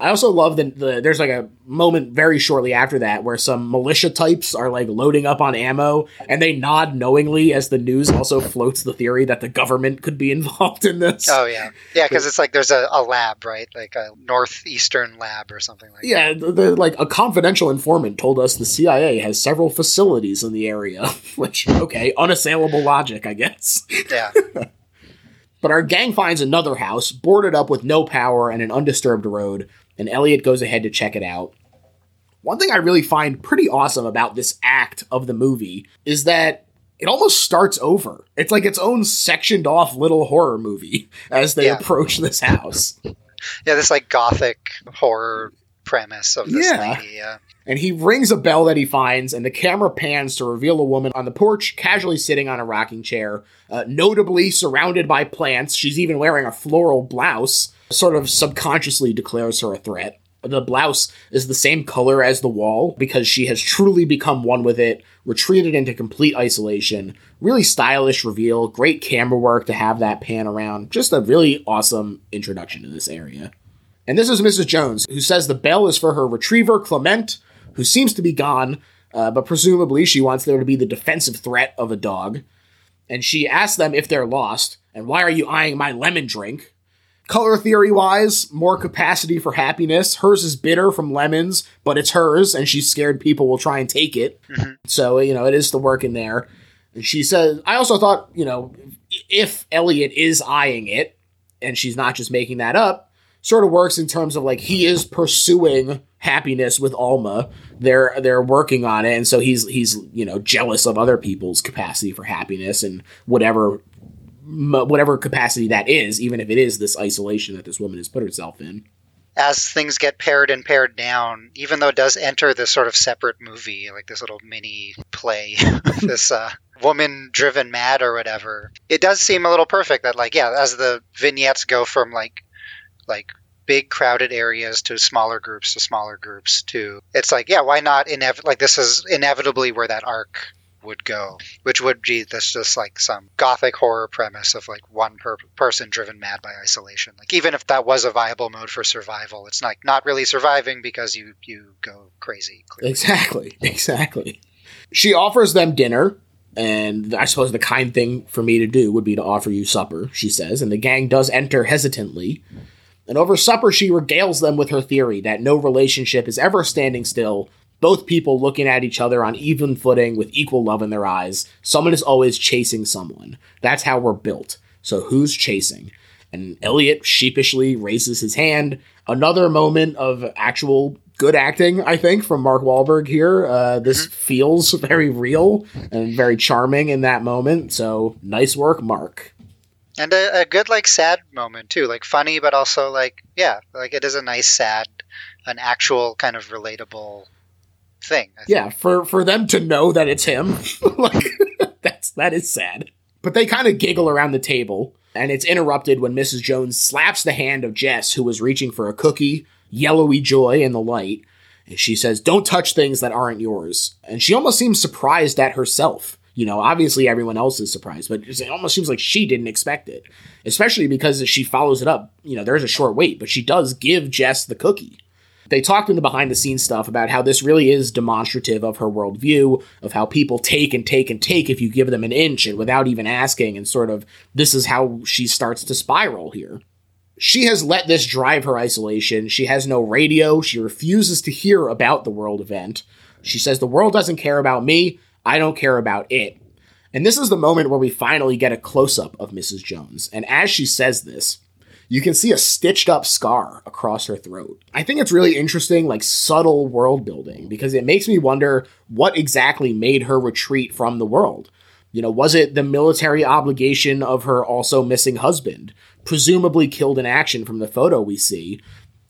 I also love the, the there's like a moment very shortly after that where some militia types are like loading up on ammo and they nod knowingly as the news also floats the theory that the government could be (laughs) involved in this. Oh yeah, yeah, because it's like there's a, a lab, right? Like a northeastern lab or something like that. Yeah, the, the- like a confidential informant told us the CIA has several facilities in the area, (laughs) which okay, unassailable logic, I guess. Yeah, (laughs) But our gang finds another house, boarded up with no power and an undisturbed road, and Elliot goes ahead to check it out. One thing I really find pretty awesome about this act of the movie is that it almost starts over. It's like its own sectioned off little horror movie (laughs) as they Yeah. approach this house. yeah. This like gothic horror premise of this Yeah. lady. Yeah, And he rings a bell that he finds, and the camera pans to reveal a woman on the porch, casually sitting on a rocking chair, uh, notably surrounded by plants. She's even wearing a floral blouse, sort of subconsciously declares her a threat. The blouse is the same color as the wall because she has truly become one with it, retreated into complete isolation. Really stylish reveal, great camera work to have that pan around. Just a really awesome introduction to this area. And this is Mrs. Jones, who says the bell is for her retriever, Clement, who seems to be gone, uh, but presumably she wants there to be the defensive threat of a dog. And she asks them if they're lost, and why are you eyeing my lemon drink? Color theory wise, more capacity for happiness. Hers is bitter from lemons, but it's hers, and she's scared people will try and take it. So, you know, it is the work in there. And she says, I also thought, you know, if Elliot is eyeing it, and she's not just making that up, sort of works in terms of like he is pursuing happiness with Alma. They're they're working on it, and so he's he's you know jealous of other people's capacity for happiness and whatever whatever capacity that is, even if it is this isolation that this woman has put herself in. as things get pared and pared down, even though it does enter this sort of separate movie, like this little mini play, (laughs) this uh, woman driven mad or whatever, it does seem a little perfect that like yeah, as the vignettes go from like like big crowded areas to smaller groups to smaller groups to it's like yeah, why not inev- like this is inevitably where that arc would go, which would be this just like some gothic horror premise of like one per- person driven mad by isolation. Like even if that was a viable mode for survival, it's like not really surviving because you you go crazy. Clearly. Exactly, (laughs) exactly. She offers them dinner, and I suppose the kind thing for me to do would be to offer you supper, she says, and the gang does enter hesitantly. And over supper, she regales them with her theory that no relationship is ever standing still, both people looking at each other on even footing with equal love in their eyes. Someone is always chasing someone. That's how we're built. So who's chasing? And Elliot sheepishly raises his hand. Another moment of actual good acting, I think, from Mark Wahlberg here. Uh, this feels (laughs) very real and very charming in that moment. So nice work, Mark. And a, a good like sad moment too, like funny but also like yeah, like it is a nice sad, an actual kind of relatable thing. I think. Yeah, for for them to know that it's him, (laughs) like (laughs) that's that is sad. But they kind of giggle around the table, and it's interrupted when Mrs. Jones slaps the hand of Jess, who was reaching for a cookie, yellowy joy in the light. And she says, "Don't touch things that aren't yours." And she almost seems surprised at herself. You know, obviously everyone else is surprised, but it almost seems like she didn't expect it. Especially because she follows it up. You know, there's a short wait, but she does give Jess the cookie. They talked in the behind the scenes stuff about how this really is demonstrative of her worldview, of how people take and take and take if you give them an inch and without even asking, and sort of this is how she starts to spiral here. She has let this drive her isolation. She has no radio. She refuses to hear about the world event. She says, The world doesn't care about me. I don't care about it. And this is the moment where we finally get a close up of Mrs. Jones. And as she says this, you can see a stitched up scar across her throat. I think it's really interesting, like subtle world building, because it makes me wonder what exactly made her retreat from the world. You know, was it the military obligation of her also missing husband, presumably killed in action from the photo we see?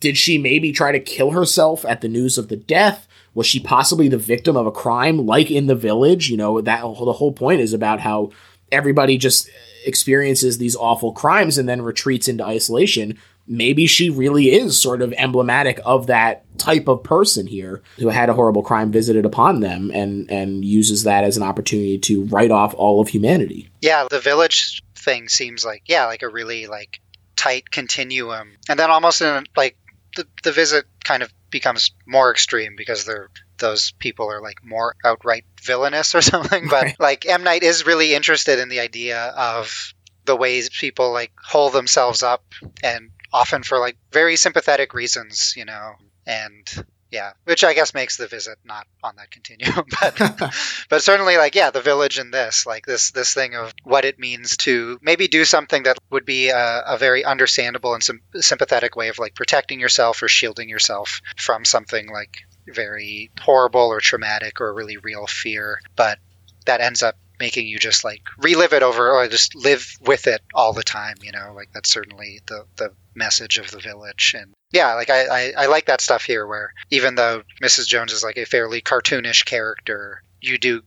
Did she maybe try to kill herself at the news of the death? Was she possibly the victim of a crime like in the village? You know, that the whole point is about how everybody just experiences these awful crimes and then retreats into isolation. Maybe she really is sort of emblematic of that type of person here who had a horrible crime visited upon them and and uses that as an opportunity to write off all of humanity. Yeah, the village thing seems like yeah, like a really like tight continuum. And then almost in like the the visit kind of becomes more extreme because they're those people are like more outright villainous or (laughs) something. But right. like M Night is really interested in the idea of the ways people like hold themselves up and often for like very sympathetic reasons, you know, and yeah, which I guess makes the visit not on that continuum, (laughs) but (laughs) but certainly like yeah, the village in this like this this thing of what it means to maybe do something that would be a, a very understandable and sympathetic way of like protecting yourself or shielding yourself from something like very horrible or traumatic or really real fear, but that ends up making you just like relive it over or just live with it all the time you know like that's certainly the the message of the village and yeah like I, I, I like that stuff here where even though mrs jones is like a fairly cartoonish character you do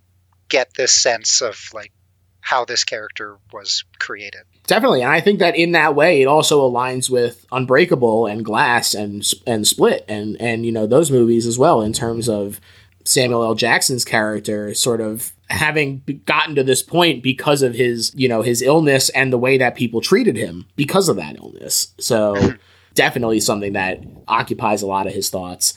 get this sense of like how this character was created. Definitely, and I think that in that way, it also aligns with Unbreakable and Glass and and Split and and you know those movies as well in terms of Samuel L. Jackson's character sort of having gotten to this point because of his you know his illness and the way that people treated him because of that illness. So (laughs) definitely something that occupies a lot of his thoughts.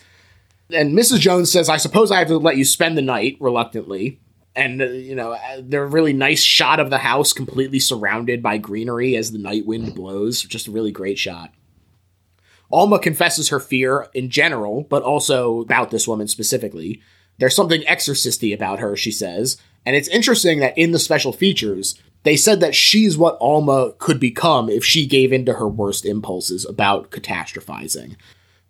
And Mrs. Jones says, "I suppose I have to let you spend the night." Reluctantly, and uh, you know they're a really nice shot of the house completely surrounded by greenery as the night wind blows just a really great shot alma confesses her fear in general but also about this woman specifically there's something exorcisty about her she says and it's interesting that in the special features they said that she's what alma could become if she gave in to her worst impulses about catastrophizing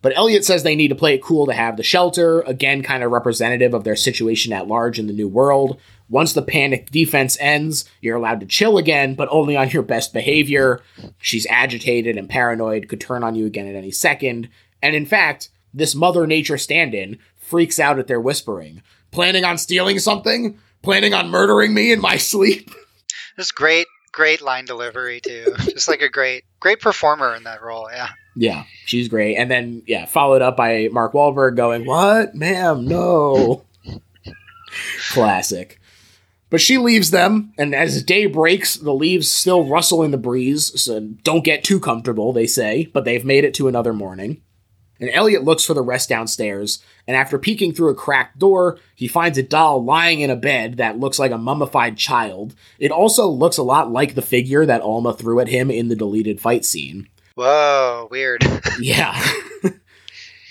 but Elliot says they need to play it cool to have the shelter, again, kind of representative of their situation at large in the new world. Once the panic defense ends, you're allowed to chill again, but only on your best behavior. She's agitated and paranoid, could turn on you again at any second. And in fact, this Mother Nature stand in freaks out at their whispering. Planning on stealing something? Planning on murdering me in my sleep? (laughs) This great, great line delivery, too. (laughs) Just like a great, great performer in that role, yeah. Yeah, she's great. And then, yeah, followed up by Mark Wahlberg going, What? Ma'am, no. (laughs) Classic. But she leaves them, and as day breaks, the leaves still rustle in the breeze, so don't get too comfortable, they say, but they've made it to another morning. And Elliot looks for the rest downstairs, and after peeking through a cracked door, he finds a doll lying in a bed that looks like a mummified child. It also looks a lot like the figure that Alma threw at him in the deleted fight scene. Whoa, weird. (laughs) (laughs) yeah.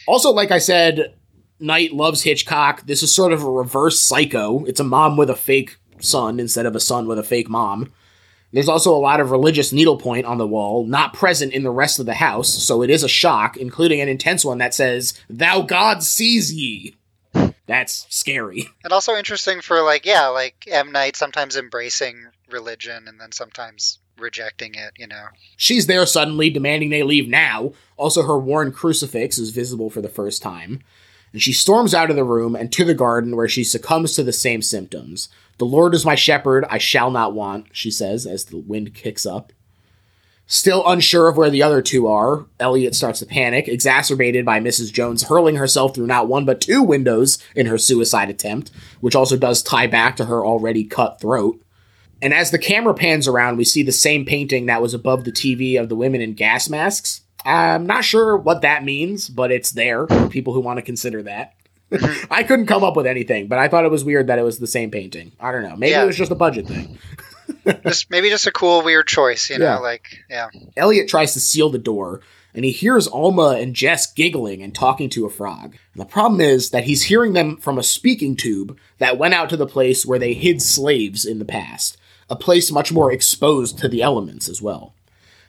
also, like I said, Night loves Hitchcock. This is sort of a reverse psycho. It's a mom with a fake son instead of a son with a fake mom. There's also a lot of religious needlepoint on the wall, not present in the rest of the house, so it is a shock, including an intense one that says, Thou God sees ye. That's scary. (laughs) And also interesting for, like, yeah, like M. Night sometimes embracing religion and then sometimes rejecting it, you know. She's there suddenly, demanding they leave now. Also, her worn crucifix is visible for the first time. And she storms out of the room and to the garden where she succumbs to the same symptoms. The Lord is my shepherd, I shall not want, she says as the wind kicks up. Still unsure of where the other two are, Elliot starts to panic, exacerbated by Mrs. Jones hurling herself through not one but two windows in her suicide attempt, which also does tie back to her already cut throat. And as the camera pans around, we see the same painting that was above the TV of the women in gas masks. I'm not sure what that means, but it's there for people who want to consider that. (laughs) I couldn't come up with anything, but I thought it was weird that it was the same painting. I don't know. Maybe yeah. it was just a budget thing. (laughs) just maybe just a cool weird choice, you know, yeah. like yeah. Elliot tries to seal the door and he hears Alma and Jess giggling and talking to a frog. And the problem is that he's hearing them from a speaking tube that went out to the place where they hid slaves in the past a place much more exposed to the elements as well.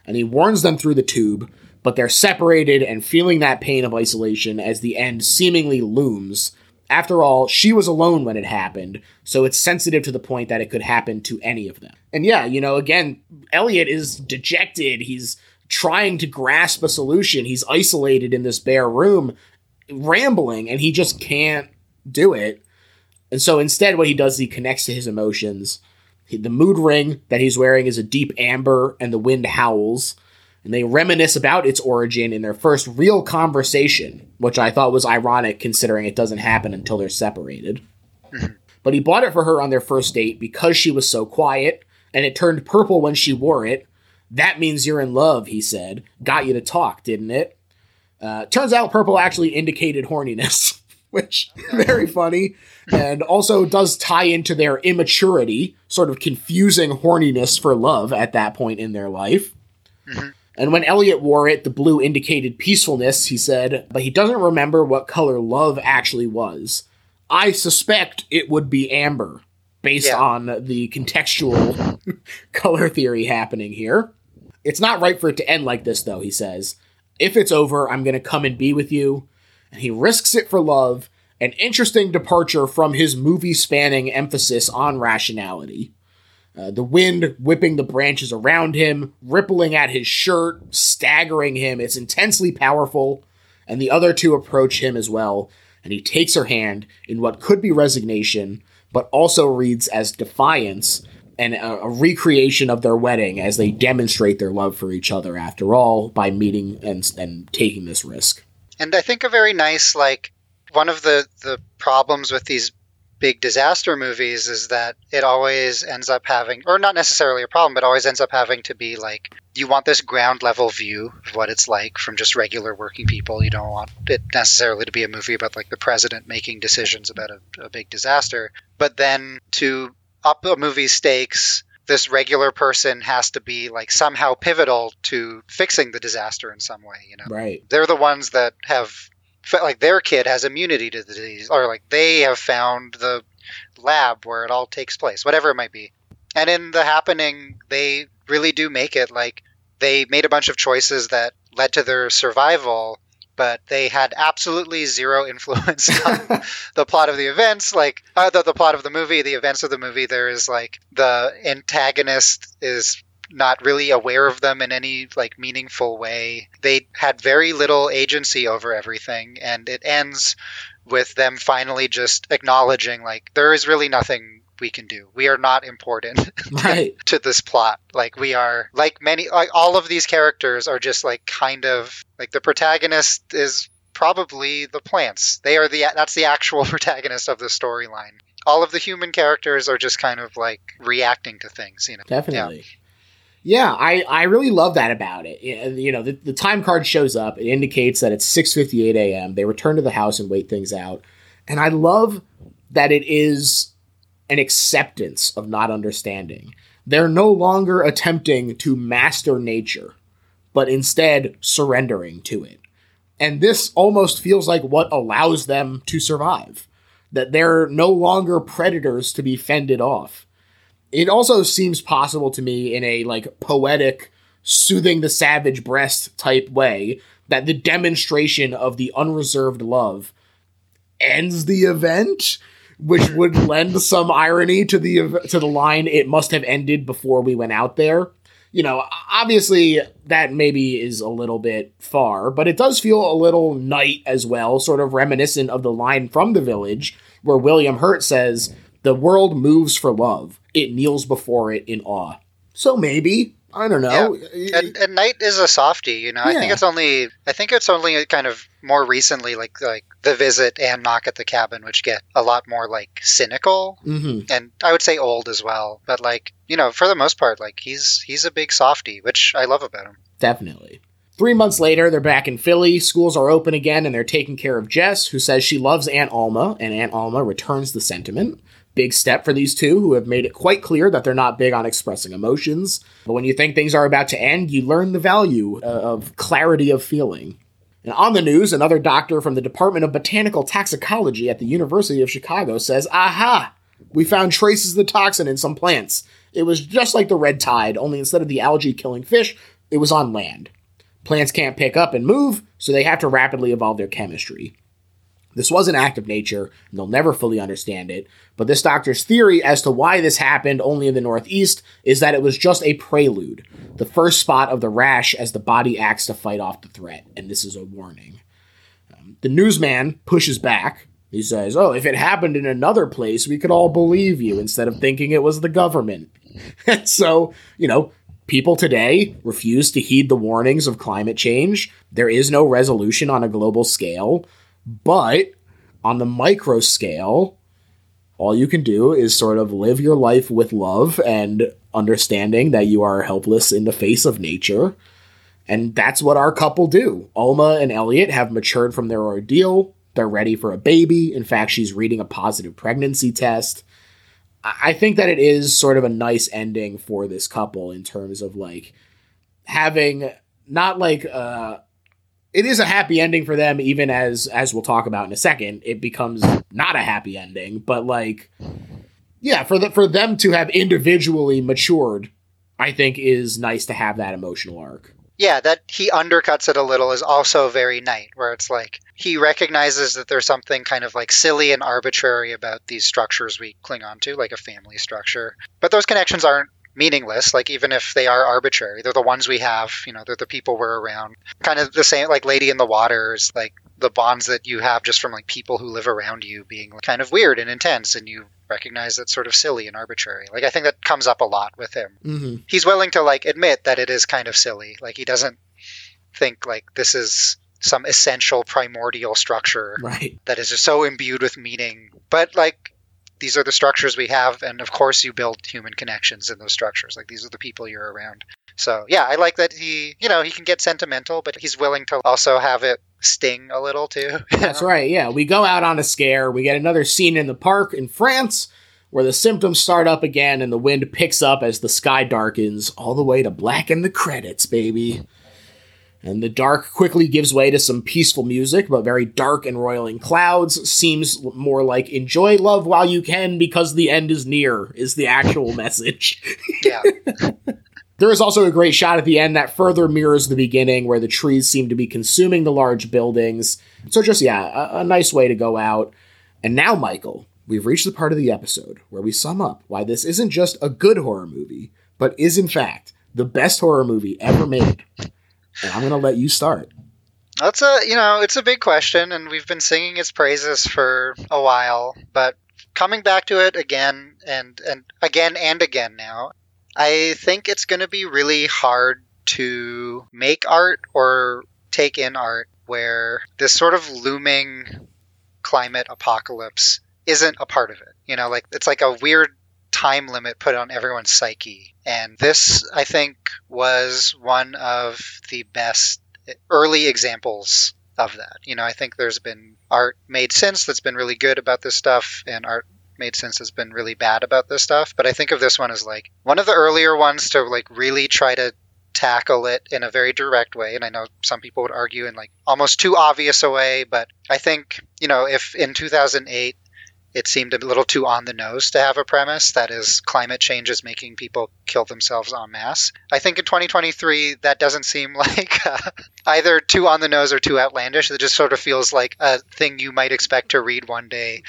and he warns them through the tube, but they're separated and feeling that pain of isolation as the end seemingly looms. After all, she was alone when it happened, so it's sensitive to the point that it could happen to any of them. And yeah, you know, again, Elliot is dejected. He's trying to grasp a solution. He's isolated in this bare room, rambling, and he just can't do it. And so instead, what he does is he connects to his emotions. He- The mood ring that he's wearing is a deep amber, and the wind howls. And they reminisce about its origin in their first real conversation, which I thought was ironic considering it doesn't happen until they're separated. But he bought it for her on their first date because she was so quiet, and it turned purple when she wore it. That means you're in love, he said. Got you to talk, didn't it? Uh, turns out purple actually indicated horniness, (laughs) which very funny, and also does tie into their immaturity, sort of confusing horniness for love at that point in their life. And when Elliot wore it, the blue indicated peacefulness, he said, but he doesn't remember what color love actually was. I suspect it would be amber, based Yeah. on the contextual (laughs) color theory happening here. It's not right for it to end like this, though, he says. If it's over, I'm going to come and be with you. And he risks it for love, an interesting departure from his movie spanning emphasis on rationality. Uh, the wind whipping the branches around him, rippling at his shirt, staggering him. It's intensely powerful. And the other two approach him as well, and he takes her hand in what could be resignation, but also reads as defiance and a, a recreation of their wedding as they demonstrate their love for each other after all by meeting and, and taking this risk. And I think a very nice like one of the the problems with these big disaster movies is that it always ends up having or not necessarily a problem but always ends up having to be like you want this ground level view of what it's like from just regular working people. You don't want it necessarily to be a movie about like the president making decisions about a, a big disaster. But then to up a movie's stakes this regular person has to be like somehow pivotal to fixing the disaster in some way you know? Right. they're the ones that have like their kid has immunity to the disease or like they have found the lab where it all takes place whatever it might be. And in the happening they really do make it like they made a bunch of choices that led to their survival but they had absolutely zero (laughs) influence on (laughs) the plot of the events. Like uh, the, the plot of the movie the events of the movie there is like the antagonist is not really aware of them in any like meaningful way they had very little agency over everything and it ends with them finally just acknowledging like there is really nothing we can do we are not important (laughs) Right. (laughs) to this plot. Like we are like many like all of these characters are just like kind of like the protagonist is probably the plants. They are the that's the actual (laughs) protagonist of the storyline. All of the human characters are just kind of like reacting to things, you know. Definitely. Yeah, I, I really love that about it. You know, the, the time card shows up. It indicates that it's 6.58 a.m. They return to the house and wait things out. And I love that it is an acceptance of not understanding. They're no longer attempting to master nature, but instead surrendering to it. And this almost feels like what allows them to survive. That they're no longer predators to be fended off it also seems possible to me in a like poetic soothing the savage breast type way that the demonstration of the unreserved love ends the event which hmm. would lend some irony to the to the line it must have ended before we went out there. You know obviously that maybe is a little bit far but it does feel a little night as well sort of reminiscent of the line from the village where william hurt says the world moves for love it kneels before it in awe so maybe i don't know And, and Night is a softie, you know. I think it's only I think it's only kind of more recently like like The Visit and Knock at the Cabin which get a lot more like cynical hmm and I would say old as well. But like you know, for the most part, like he's he's a big softie, which I love about him. Definitely. Three months later, they're back in Philly. Schools are open again, and they're taking care of Jess, who says she loves Aunt Alma, and Aunt Alma returns the sentiment. Big step for these two, who have made it quite clear that they're not big on expressing emotions. But when you think things are about to end, you learn the value uh, of clarity of feeling. And on the news, another doctor from the Department of Botanical Toxicology at the University of Chicago says, Aha! We found traces of the toxin in some plants. It was just like the red tide, only instead of the algae killing fish, it was on land. Plants can't pick up and move, so they have to rapidly evolve their chemistry. This was an act of nature, and they'll never fully understand it. But this doctor's theory as to why this happened only in the Northeast is that it was just a prelude, the first spot of the rash as the body acts to fight off the threat, and this is a warning. Um, the newsman pushes back. He says, Oh, if it happened in another place, we could all believe you instead of thinking it was the government. (laughs) and so, you know, people today refuse to heed the warnings of climate change. There is no resolution on a global scale. But on the micro scale, all you can do is sort of live your life with love and understanding that you are helpless in the face of nature. And that's what our couple do. Alma and Elliot have matured from their ordeal. They're ready for a baby. In fact, she's reading a positive pregnancy test. I think that it is sort of a nice ending for this couple in terms of like having not like uh it is a happy ending for them even as as we'll talk about in a second. It becomes not a happy ending but like yeah for the for them to have individually matured i think is nice to have that emotional arc. Yeah that he undercuts it a little is also very nice where it's like he recognizes that there's something kind of like silly and arbitrary about these structures we cling on to like a family structure. But those connections aren't meaningless like even if they are arbitrary. They're the ones we have you know they're the people we're around. Kind of the same like lady in the waters like the bonds that you have just from like people who live around you being kind of weird and intense and you recognize that's sort of silly and arbitrary. Like i think that comes up a lot with him. Mm-hmm. he's willing to like admit that it is kind of silly. Like he doesn't think like this is some essential primordial structure right. that is just so imbued with meaning. But like these are the structures we have and of course you build human connections in those structures. Like these are the people you're around. So yeah i like that he you know he can get sentimental but he's willing to also have it sting a little too. (laughs) That's right yeah. We go out on a scare. We get another scene in the park in france where the symptoms start up again and the wind picks up as the sky darkens all the way to black in the credits baby and the dark quickly gives way to some peaceful music, but very dark and roiling clouds. Seems more like enjoy love while you can because the end is near, is the actual (laughs) message. yeah. (laughs) there is also a great shot at the end that further mirrors the beginning, where the trees seem to be consuming the large buildings. So, just, yeah, a, a nice way to go out. And now, Michael, we've reached the part of the episode where we sum up why this isn't just a good horror movie, but is, in fact, the best horror movie ever made. And I'm going to let you start. That's a, you know, it's a big question, and we've been singing its praises for a while, but coming back to it again and, and again and again now, I think it's going to be really hard to make art or take in art where this sort of looming climate apocalypse isn't a part of it. You know, like it's like a weird time limit put on everyone's psyche. And this, I think, was one of the best early examples of that. You know, I think there's been art made since that's been really good about this stuff, and art made since has been really bad about this stuff. But I think of this one as like one of the earlier ones to like really try to tackle it in a very direct way. And I know some people would argue in like almost too obvious a way, but I think, you know, if in 2008 it seemed a little too on the nose to have a premise that is climate change is making people kill themselves en masse. I think in 2023 that doesn't seem (laughs) like uh, either too on the nose or too outlandish. It just sort of feels like a thing you might expect to read one day,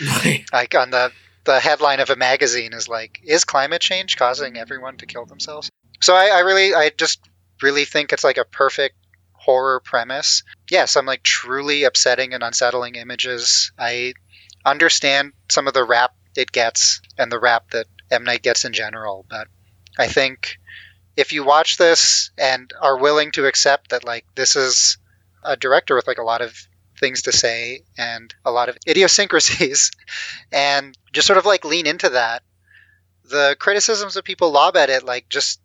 like on the the headline of a magazine is like, "Is climate change causing everyone to kill themselves?" So I, I really, I just really think it's like a perfect horror premise. Yes, I'm like truly upsetting and unsettling images. I understand some of the rap it gets and the rap that M Night gets in general, but I think if you watch this and are willing to accept that like this is a director with like a lot of things to say and a lot of idiosyncrasies (laughs) and just sort of like lean into that the criticisms that people lob at it like just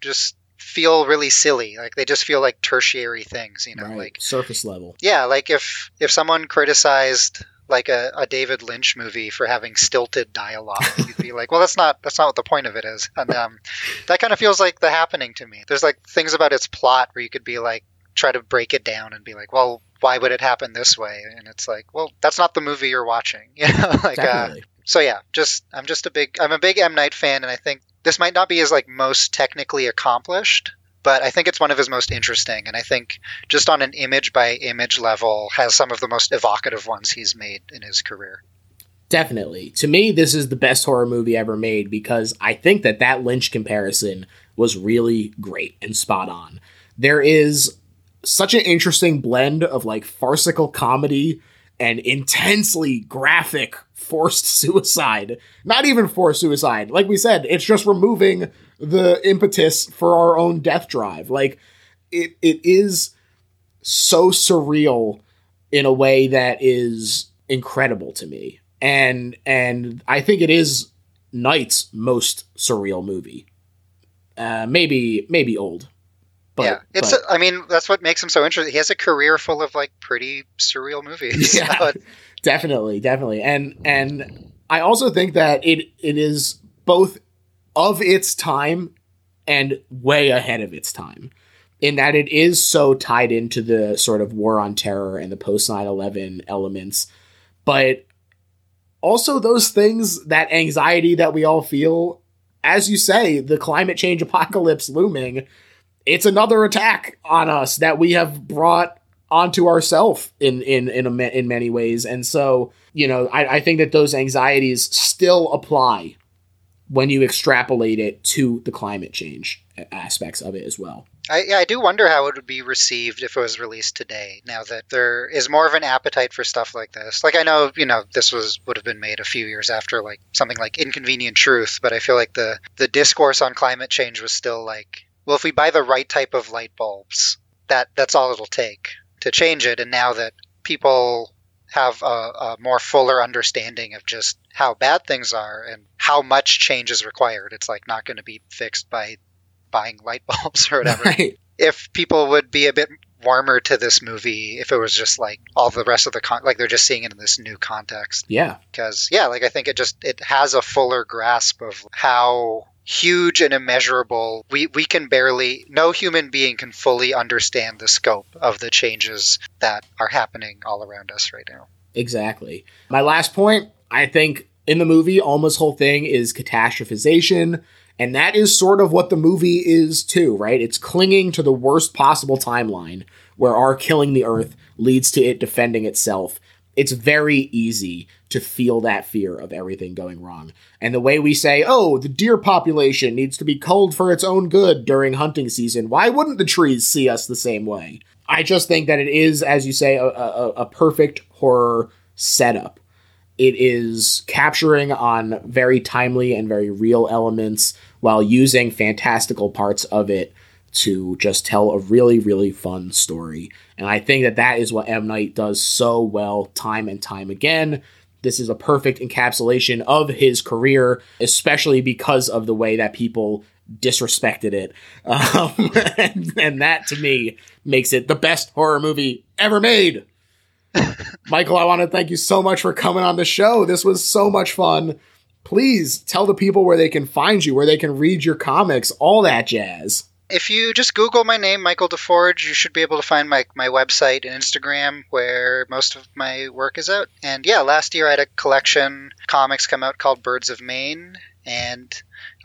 just feel really silly like they just feel like tertiary things you know Right. like surface level. yeah like if if someone criticized like a, a david lynch movie for having stilted dialogue. You'd be like well that's not that's not what the point of it is. And um, that kind of feels like the happening to me. There's like things about its plot where you could be like try to break it down and be like well why would it happen this way? And it's like well that's not the movie you're watching. (laughs) You know like uh, so yeah just i'm just a big i'm a big m. Night fan and i think this might not be his like most technically accomplished but I think it's one of his most interesting. And I think just on an image by image level, has some of the most evocative ones he's made in his career. Definitely. To me, this is the best horror movie ever made because I think that that Lynch comparison was really great and spot on. There is such an interesting blend of like farcical comedy and intensely graphic forced (laughs) suicide. Not even forced suicide. Like we said, it's just removing the impetus for our own death drive. Like it it is so surreal in a way that is incredible to me. And and I think it is Night's most surreal movie. Uh, maybe maybe old. But, yeah, it's. But, a, I mean, that's what makes him so interesting. He has a career full of like pretty surreal movies. (laughs) Yeah, (laughs) so definitely, definitely, and and I also think that it it is both of its time and way ahead of its time in that it is so tied into the sort of war on terror and the post 9/11 elements, but also those things that anxiety that we all feel as you say, the climate change apocalypse looming it's another attack on us that we have brought onto ourselves in in in in many ways. And so you know I, I think that those anxieties still apply when you extrapolate it to the climate change aspects of it as well I, yeah, I do wonder how it would be received if it was released today. Now that there is more of an appetite for stuff like this, like I know, you know, this was would have been made a few years after like something like Inconvenient Truth, but I feel like the the discourse on climate change was still like well, if we buy the right type of light bulbs, that that's all it'll take to change it. And now that people have a, a, more fuller understanding of just how bad things are and how much change is required, it's like not going to be fixed by buying light (laughs) bulbs or whatever. Right. If people would be a bit warmer to this movie if it was just like all the rest of the con like they're just seeing it in this new context yeah because yeah like i think it just it has a fuller grasp of how huge and immeasurable. We we can barely no human being can fully understand the scope of the changes that are happening all around us right now. Exactly. My last point, I think in the movie Alma's whole thing is catastrophization. And that is sort of what the movie is too, right? It's clinging to the worst possible timeline where our killing the earth leads to it defending itself it's very easy to feel that fear of everything going wrong. And the way we say, oh, the deer population needs to be culled for its own good during hunting season, why wouldn't the trees see us the same way? I just think that it is, as you say, a, a, a perfect horror setup. It is capturing on very timely and very real elements while using fantastical parts of it to just tell a really, really fun story. And I think that that is what M. Night does so well time and time again. This is a perfect encapsulation of his career, especially because of the way that people disrespected it. (laughs) Um, (laughs) and, and that to me makes it the best horror movie ever made. Michael, I want to thank you so much for coming on the show. This was so much fun. Please tell the people where they can find you, where they can read your comics, all that jazz if you just Google my name, Michael DeForge, you should be able to find my, my website and Instagram where most of my work is out. And yeah, last year I had a collection comics come out called Birds of Maine. And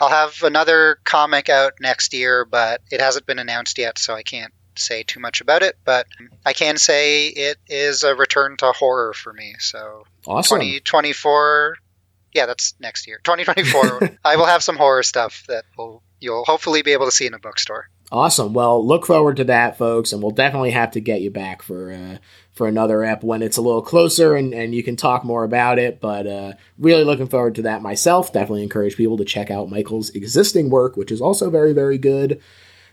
I'll have another comic out next year, but it hasn't been announced yet, so I can't say too much about it. But I can say it is a return to horror for me. So awesome. 2024 yeah, that's next year. 2024. (laughs) I will have some horror stuff that will you'll hopefully be able to see in a bookstore. Awesome. Well, look forward to that, folks, and we'll definitely have to get you back for uh, for another ep when it's a little closer and, and you can talk more about it. But uh, really looking forward to that myself. Definitely encourage people to check out Michael's existing work, which is also very, very good.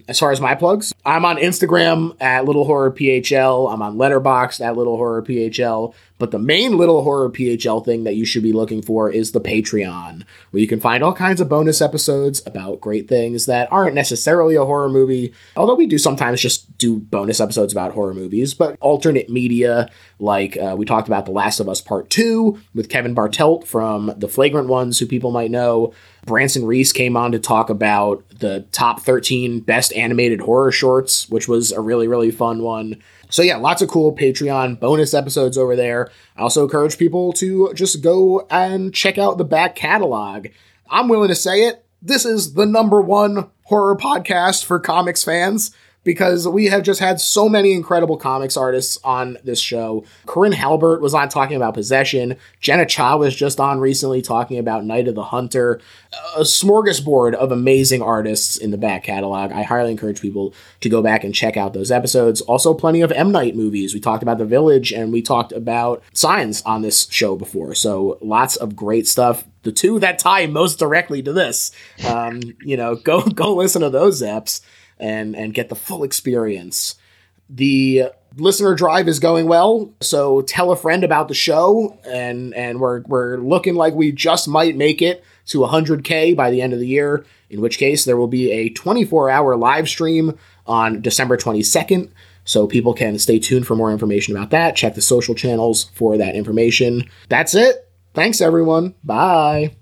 As far as my plugs, I'm on Instagram at Little Horror PHL. I'm on Letterboxd at Little Horror PHL. But the main Little Horror PHL thing that you should be looking for is the Patreon, where you can find all kinds of bonus episodes about great things that aren't necessarily a horror movie, although we do sometimes just do bonus episodes about horror movies, but alternate media, like uh, we talked about The Last of Us Part 2 with Kevin Bartelt from The Flagrant Ones, who people might know. Branson Reese came on to talk about the top 13 best animated horror shorts, which was a really, really fun one. So yeah, lots of cool Patreon bonus episodes over there. I also encourage people to just go and check out the back catalog. I'm willing to say it. this is the number one horror podcast for comics fans because we have just had so many incredible comics artists on this show. Corinne Halbert was on talking about Possession. Jenna Cha was just on recently talking about Night of the Hunter. A smorgasbord of amazing artists in the back catalog. I highly encourage people to go back and check out those episodes. Also, plenty of M. Night movies. We talked about The Village and we talked about Signs on this show before. So, lots of great stuff the two that tie most directly to this. Um, you know, (laughs) go go listen to those eps and and get the full experience. The listener drive is going well, so tell a friend about the show, and and we're we're looking like we just might make it to 100k by the end of the year. In which case, there will be a 24 hour live stream on December 22nd. So people can stay tuned for more information about that. Check the social channels for that information. That's it. Thanks, everyone. Bye.